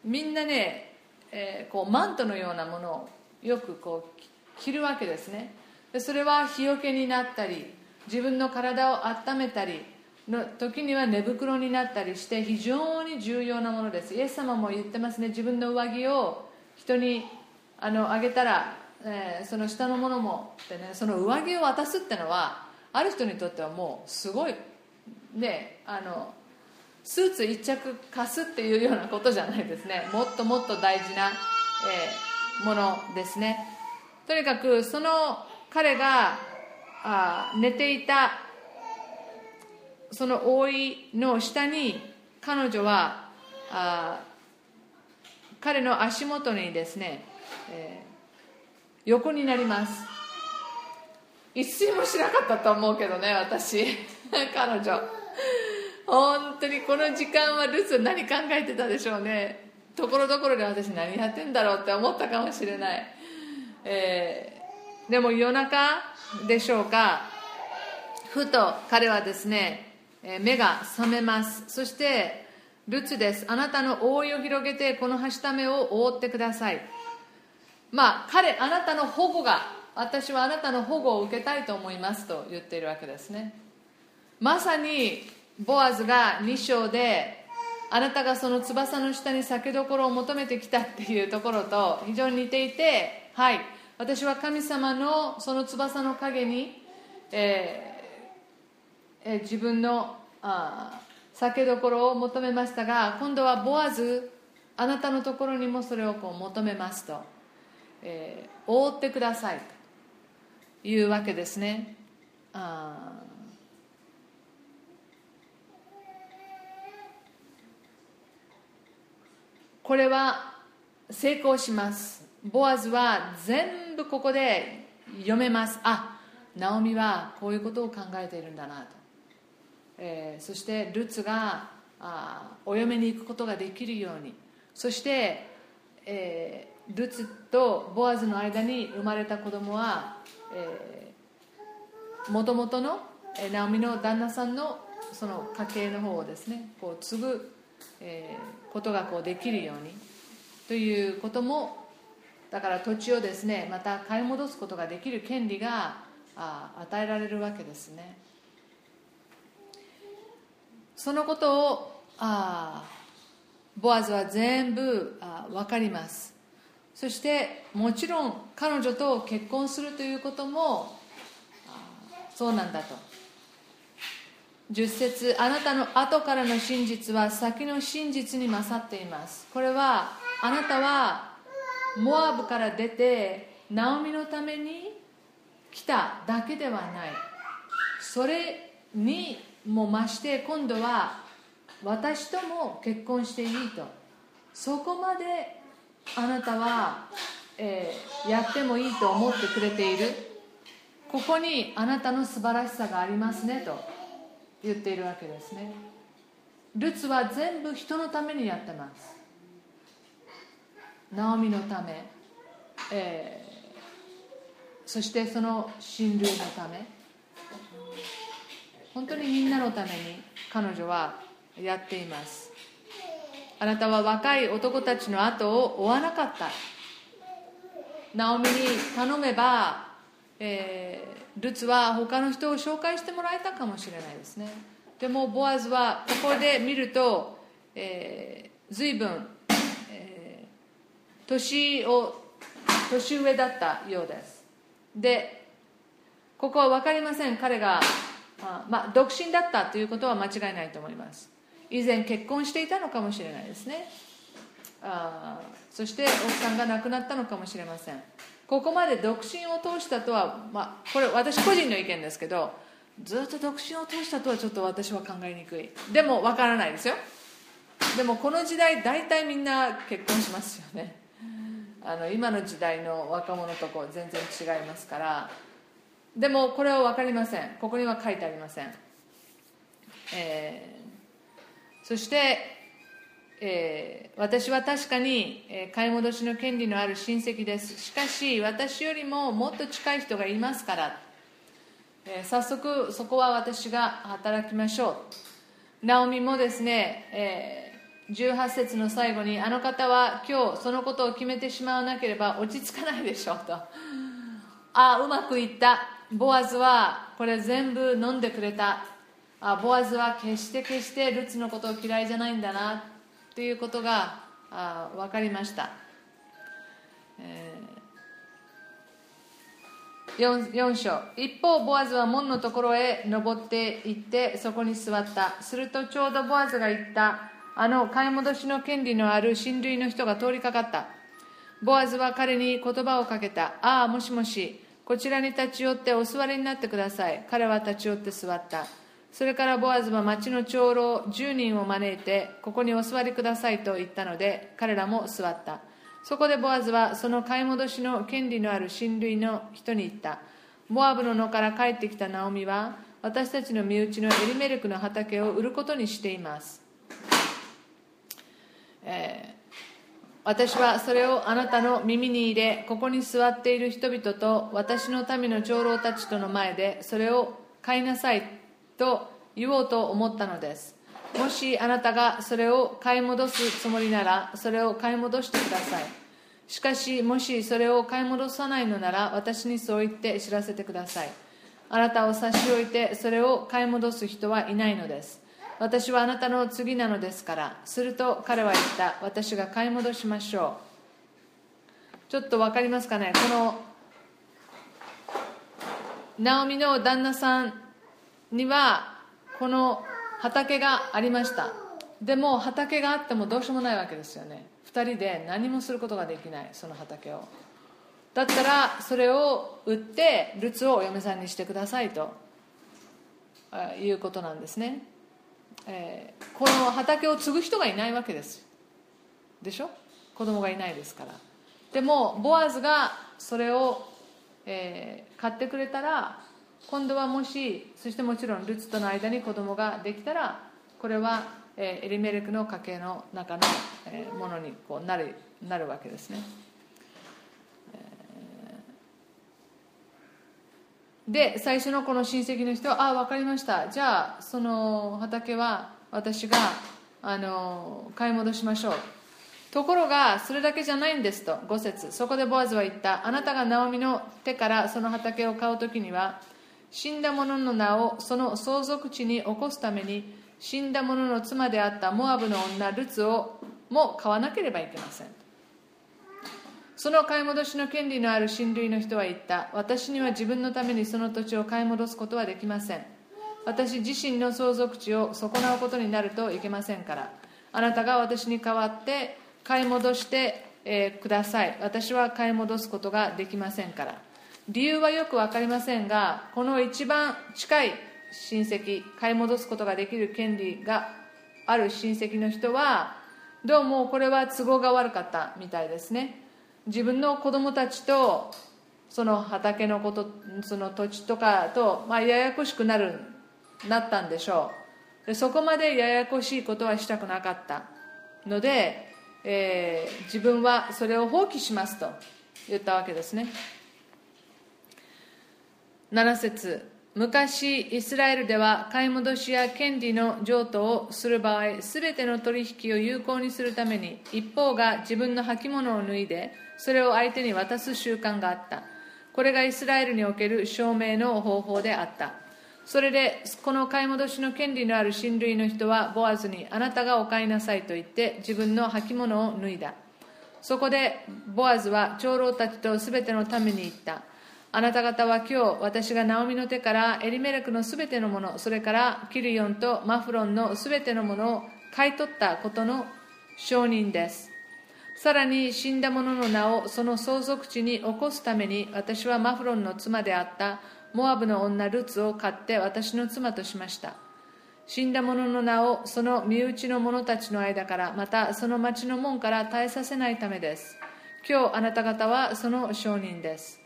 みんなね、えー、こうマントのようなものをよくこう着るわけですね。でそれは日よけになったり自分の体を温めたりの時には寝袋になったりして非常に重要なものです。イエス様も言ってますね。自分の上着を人にあのあげたら、えー、その下のものもってねその上着を渡すってのはある人にとってはもうすごいねあのスーツ一着貸すっていうようなことじゃないですね。もっともっと大事な、えー、ものですね。とにかくその彼があ寝ていたその覆いの下に彼女はあ彼の足元にですね、えー、横になります。一睡もしなかったと思うけどね私。彼女。本当にこの時間はルツ何考えてたでしょうね。ところどころで私何やってんだろうって思ったかもしれない、えー、でも夜中でしょうか。ふと彼はですね目が覚めます。そしてルツです。あなたの覆いを広げてこのはしためを覆ってください。まあ彼あなたの保護が私はあなたの保護を受けたいと思いますと言っているわけですね。まさにボアズが2章であなたがその翼の下に酒どころを求めてきたっていうところと非常に似ていてはい。私は神様のその翼の陰に、えーえ自分のあ酒どころを求めましたが今度はボアズあなたのところにもそれをこう求めますと、えー、覆ってくださいと。いうわけですね。あこれは成功します。ボアズは全部ここで読めます。あナオミはこういうことを考えているんだなと。えー、そしてルツがあお嫁に行くことができるように。そして、えー、ルツとボアズの間に生まれた子供はもともとの、えー、ナオミの旦那さんのその家系の方をですねこう継ぐ、えー、ことがこうできるようにということもだから土地をですねまた買い戻すことができる権利があ与えられるわけですね。そのことをあボアズは全部あ分かりますそしてもちろん彼女と結婚するということもそうなんだと。10節あなたの後からの真実は先の真実に勝っています。これはあなたはモアブから出てナオミのために来ただけではない。それにも増して今度は私とも結婚していいと。そこまであなたは、えー、やってもいいと思ってくれている。ここにあなたの素晴らしさがありますねと言っているわけですね。ルツは全部人のためにやってます。ナオミのため、えー、そしてその親類のため。本当にみんなのために彼女はやっています。あなたは若い男たちの後を追わなかった。ナオミに頼めば、えー、ルツは他の人を紹介してもらえたかもしれないですね。でもボアズはここで見ると、えー、随分、えー、年を年上だったようです。でここは分かりません。彼があまあ、独身だったということは間違いないと思います。以前結婚していたのかもしれないですね。あそして奥さんが亡くなったのかもしれません。ここまで独身を通したとは、まあ、これ私個人の意見ですけどずっと独身を通したとはちょっと私は考えにくい。でもわからないですよ。でもこの時代大体みんな結婚しますよね。あの今の時代の若者とこう全然違いますから。でもこれは分かりません。ここには書いてありません、えー、そして、えー、私は確かに、えー、買い戻しの権利のある親戚です。しかし私よりももっと近い人がいますから、え早速そこは私が働きましょう。ナオミもですね、え18節の最後にあの方は今日そのことを決めてしまわなければ落ち着かないでしょうと。ああうまくいった。ボアズはこれ全部飲んでくれた。あボアズは決して決してルツのことを嫌いじゃないんだなということがあ分かりました、えー、4, 4章。一方ボアズは門のところへ登って行ってそこに座った。するとちょうどボアズが言った。あの買い戻しの権利のある親類の人が通りかかった。ボアズは彼に言葉をかけた。ああもしもし。こちらに立ち寄ってお座りになってください。彼は立ち寄って座った。それからボアズは町の長老10人を招いてここにお座りくださいと言ったので彼らも座った。そこでボアズはその買い戻しの権利のある親類の人に言った。モアブの野から帰ってきたナオミは私たちの身内のエリメルクの畑を売ることにしています。えー、私はそれをあなたの耳に入れここに座っている人々と私の民の長老たちとの前でそれを買いなさいと言おうと思ったのです。もしあなたがそれを買い戻すつもりならそれを買い戻してください。しかしもしそれを買い戻さないのなら私にそう言って知らせてください。あなたを差し置いてそれを買い戻す人はいないのです。私はあなたの次なのですから。すると彼は言った。私が買い戻しましょう。ちょっと分かりますかね？このナオミの旦那さんにはこの畑がありました。でも畑があってもどうしようもないわけですよね。2人で何もすることができないその畑を。だったらそれを売ってルツをお嫁さんにしてくださいということなんですね。えー、この畑を継ぐ人がいないわけです。でしょ？子供がいないですから。でもボアズがそれを、えー、買ってくれたら今度はもしそしてもちろんルツとの間に子供ができたらこれは、え、エリメレクの家系の中の、え、ものにこうなるなるわけですね。で最初のこの親戚の人は「ああ分かりました。じゃあその畑は私があの買い戻しましょう」ところがそれだけじゃないんですと5節。そこでボアズは言った。あなたがナオミの手からその畑を買う時には死んだ者の名をその相続地に起こすために死んだ者の妻であったモアブの女ルツをも買わなければいけません。その買い戻しの権利のある親類の人は言った。私には自分のためにその土地を買い戻すことはできません。私自身の相続地を損なうことになるといけませんから。あなたが私に代わって買い戻して、えー、ください。私は買い戻すことができませんから。理由はよく分かりませんがこの一番近い親戚買い戻すことができる権利がある親戚の人はどうもこれは都合が悪かったみたいですね。自分の子供たちとその畑のことその土地とかと、まあ、ややこしくなるなったんでしょう。でそこまでややこしいことはしたくなかった。ので、えー、自分はそれを放棄しますと言ったわけですね。7節。昔イスラエルでは買い戻しや権利の譲渡をする場合すべての取引を有効にするために一方が自分の履物を脱いでそれを相手に渡す習慣があった。これがイスラエルにおける証明の方法であった。それでこの買い戻しの権利のある親類の人はボアズにあなたがお買いなさいと言って自分の履物を脱いだ。そこでボアズは長老たちとすべてのために言った。あなた方は今日私がナオミの手からエリメレクのすべてのものそれからキルヨンとマフロンのすべてのものを買い取ったことの証人です。さらに死んだ者の名をその相続地に起こすために私はマフロンの妻であったモアブの女ルツを買って私の妻としました。死んだ者の名をその身内の者たちの間からまたその町の門から絶えさせないためです。今日あなた方はその証人です。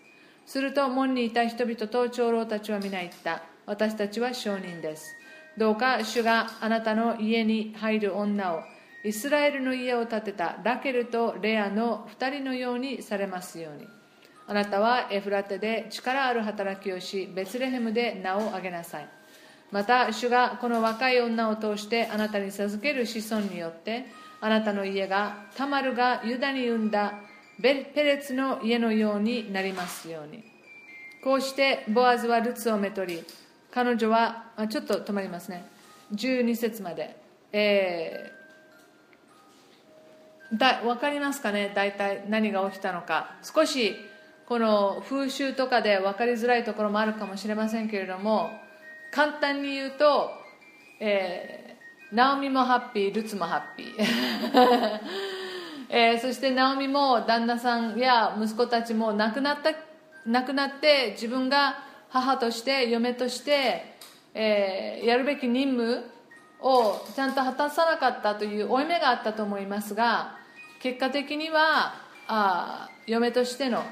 すると門にいた人々と長老たちは皆言った。私たちは証人です。どうか主があなたの家に入る女をイスラエルの家を建てたラケルとレアの2人のようにされますように。あなたはエフラテで力ある働きをしベツレヘムで名を挙げなさい。また主がこの若い女を通してあなたに授ける子孫によってあなたの家がタマルがユダに産んだペレツの家のようになりますように。こうしてボアズはルツをめとり彼女はあちょっと止まりますね。12節まで、えー、だ分かりますかね？大体何が起きたのか。少しこの風習とかで分かりづらいところもあるかもしれませんけれども簡単に言うと、えー、ナオミもハッピールツもハッピー、えー、そしてナオミも旦那さんや息子たちも亡くなった亡くなって自分が母として嫁として、えー、やるべき任務をちゃんと果たさなかったという負い目があったと思いますが結果的にはあ嫁としての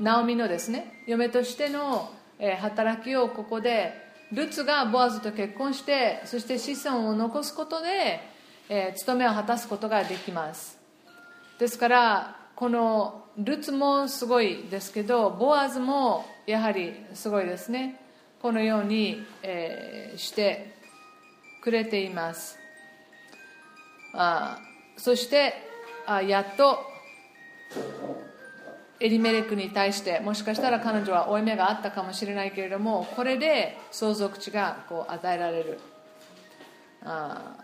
ナオミのですね嫁としての、えー、働きをここでルツがボアズと結婚してそして子孫を残すことで、えー、務めを果たすことができます。ですからこのルツもすごいですけどボアズもやはりすごいですね。このように、えー、してくれています。あそしてあやっとエリメレクに対してもしかしたら彼女は負い目があったかもしれないけれどもこれで相続地がこう与えられる。あ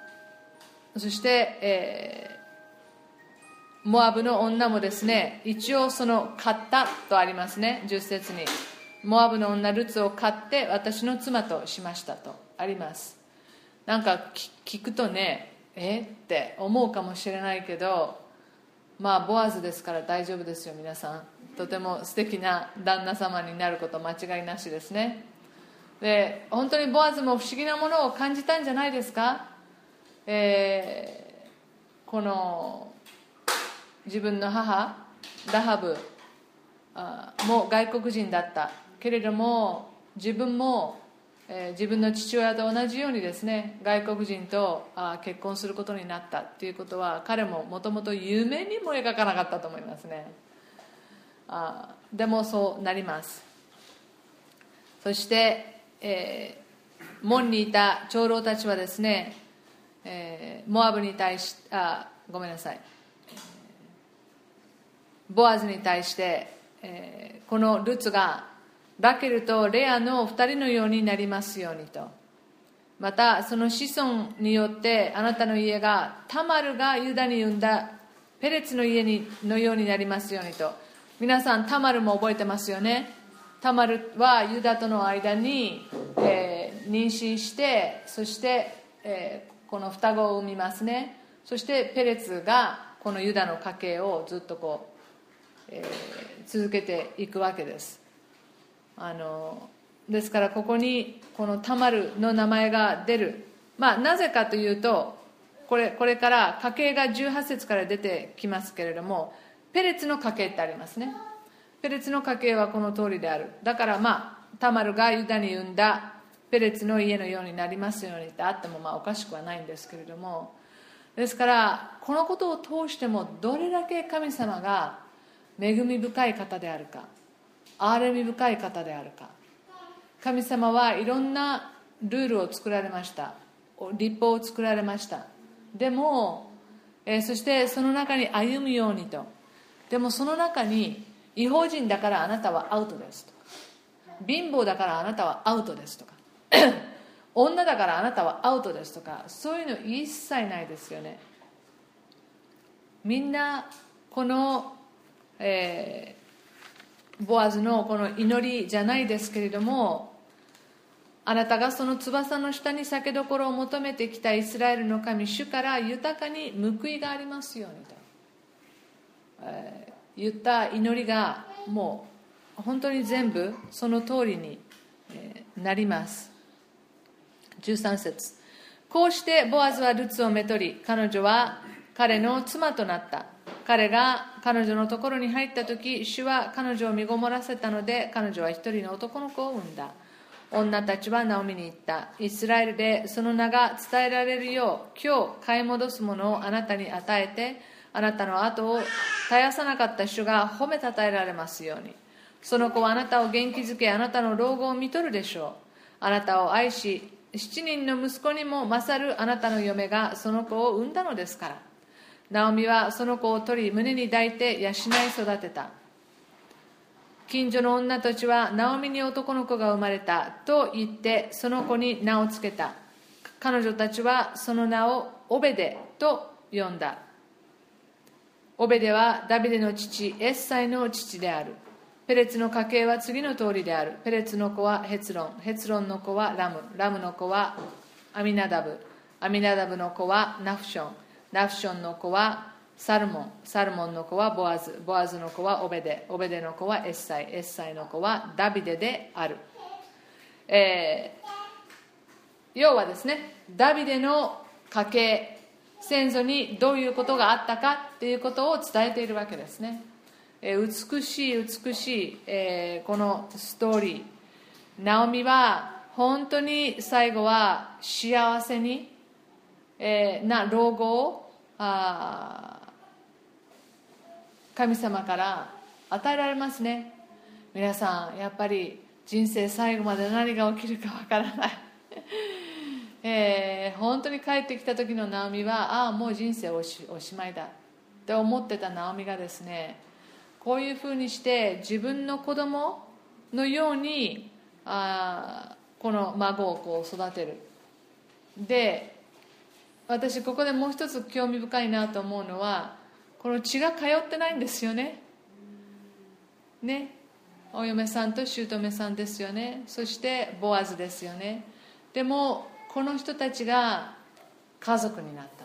そして、えモアブの女もですね一応その買ったとありますね10節に。モアブの女ルツを買って私の妻としましたとあります。なんか聞くとねえって思うかもしれないけどまあボアズですから大丈夫ですよ皆さん。とても素敵な旦那様になること間違いなしですね。で本当にボアズも不思議なものを感じたんじゃないですか、えー、この自分の母ラハブも外国人だった。けれども自分も、え、自分の父親と同じようにですね外国人とあ結婚することになった。っていうことは彼ももともと夢にも描かなかったと思いますね。あでもそうなります。そして、えー、門にいた長老たちはですね、えー、モアブに対しあごめんなさい。ボアズに対して、えー、このルツがラケルとレアの2人のようになりますようにと。またその子孫によってあなたの家がタマルがユダに産んだペレツの家にのようになりますようにと。皆さんタマルも覚えてますよね。タマルはユダとの間に、えー、妊娠してそして、えー、この双子を産みますね。そしてペレツがこのユダの家系をずっとこうえー、続けていくわけです。あのですからここにこのタマルの名前が出る。まあなぜかというとこれこれから家系が18節から出てきますけれどもペレツの家系ってありますね。ペレツの家系はこの通りである。だからまあタマルがユダに産んだペレツの家のようになりますようにってあってもまあおかしくはないんですけれども。ですからこのことを通してもどれだけ神様が恵み深い方であるか憐れみ深い方であるか。神様はいろんなルールを作られました。立法を作られました。でも、えー、そしてその中に歩むようにと。でもその中に違法人だからあなたはアウトですと。貧乏だからあなたはアウトですとか。女だからあなたはアウトですとか。そういうの一切ないですよね。みんなこのえー、ボアズのこの祈りじゃないですけれどもあなたがその翼の下に酒どころを求めてきたイスラエルの神主から豊かに報いがありますようにと、えー、言った祈りがもう本当に全部その通りになります。13節。こうしてボアズはルツをめとり彼女は彼の妻となった。彼が彼女のところに入った時主は彼女を身ごもらせたので彼女は一人の男の子を産んだ。女たちはナオミに言った。イスラエルでその名が伝えられるよう今日買い戻すものをあなたに与えてあなたの後を絶やさなかった主が褒めたたえられますように。その子はあなたを元気づけあなたの老後を見とるでしょう。あなたを愛し7人の息子にも勝るあなたの嫁がその子を産んだのですから。ナオミはその子を取り胸に抱いて養い育てた。近所の女たちはナオミに男の子が生まれたと言ってその子に名を付けた。彼女たちはその名をオベデと呼んだ。オベデはダビデの父エッサイの父である。ペレツの家系は次の通りである。ペレツの子はヘツロン、ヘツロンの子はラム、ラムの子はアミナダブ、アミナダブの子はナフション、ナフションの子はサルモン、サルモンの子はボアズ、ボアズの子はオベデ、オベデの子はエッサイ、エッサイの子はダビデである。えー、要はですね、ダビデの家系、先祖にどういうことがあったかっていうことを伝えているわけですね。美しい美しい、えー、このストーリーナオミは本当に最後は幸せに、えー、な老後をあ神様から与えられますね。皆さんやっぱり人生最後まで何が起きるかわからない。えー、本当に帰ってきた時のナオミはああもう人生おしおしまいだ。って思ってたナオミがですねこういうふうにして自分の子供のようにあこの孫をこう育てる。で私ここでもう一つ興味深いなと思うのはこの血が通ってないんですよね。ね。お嫁さんと姑さんですよね。そしてボアズですよね。でもこの人たちが家族になった。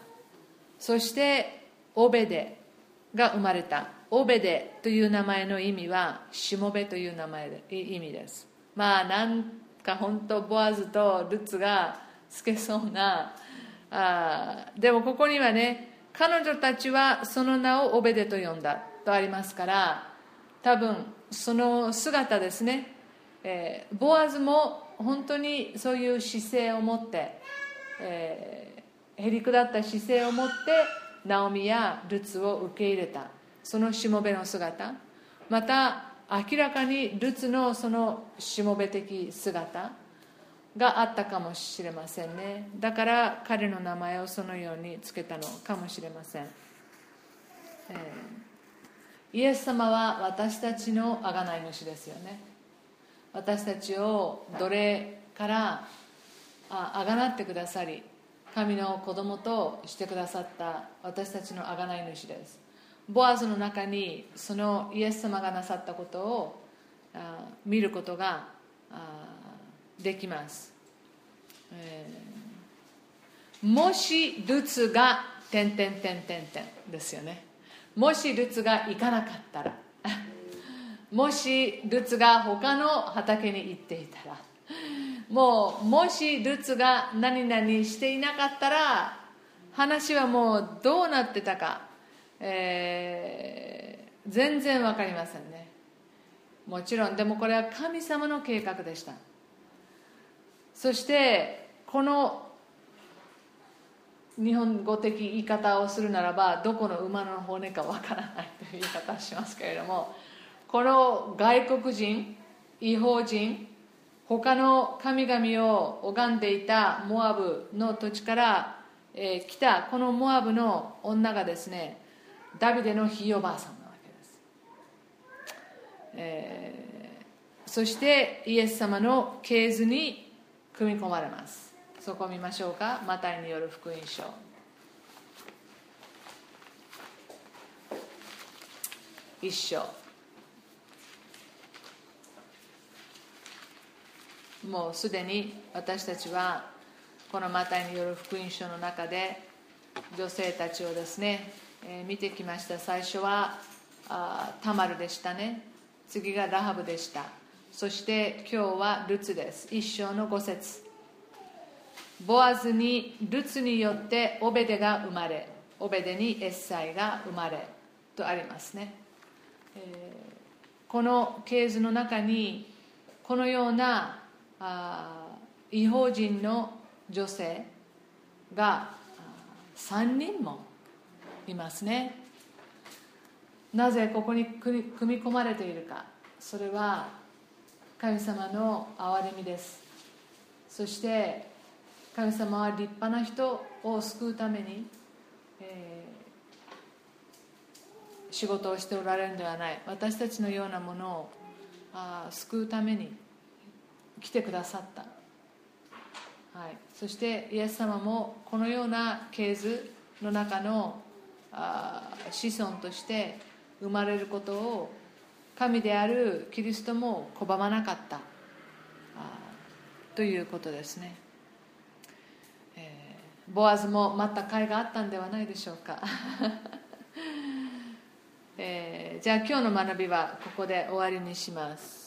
そしてオベデが生まれた。オベデという名前の意味はしもべという名前で意味です。まあなんか本当ボアズとルツがつけそうなあでもここにはね彼女たちはその名をオベデと呼んだとありますから多分その姿ですね、えー、ボアズも本当にそういう姿勢を持って、えー、へりくだった姿勢を持ってナオミやルツを受け入れたそのしもべの姿また明らかにルツのそのしもべ的姿があったかもしれませんね。だから彼の名前をそのようにつけたのかもしれません、えー、イエス様は私たちの贖い主ですよね。私たちを奴隷からあ贖ってくださり神の子供としてくださった私たちの贖い主です。ボアズの中にそのイエス様がなさったことを見ることができます、えー、もしルツが点点点点点ですよね。もしルツが行かなかったら もしルツが他の畑に行っていたらもうもしルツが何々していなかったら話はもうどうなってたかえー、全然分かりませんね。もちろんでもこれは神様の計画でした。そしてこの日本語的言い方をするならばどこの馬の骨かわからないという言い方をしますけれどもこの外国人違法人他の神々を拝んでいたモアブの土地から、えー、来たこのモアブの女がですねダビデのひいおばあさんなわけです、えー、そしてイエス様の系図に組み込まれます。そこを見ましょうか。マタイによる福音書。一章。もうすでに私たちはこのマタイによる福音書の中で女性たちをですねえー、見てきました。最初はあタマルでしたね。次がラハブでした。そして今日はルツです。一章の5節。ボアズにルツによってオベデが生まれオベデにエッサイが生まれとありますね、えー、この系図の中にこのようなあ違法人の女性が3人もいますね。なぜここに組み込まれているか。それは神様の憐れみです。そして神様は立派な人を救うために、えー、仕事をしておられるのではない。私たちのようなものをあ救うために来てくださった、はい、そしてイエス様もこのような系図の中のあ子孫として生まれることを神であるキリストも拒まなかった。ということですね、えー、ボアズも待った甲斐があったんではないでしょうか、えー、じゃあ今日の学びはここで終わりにします。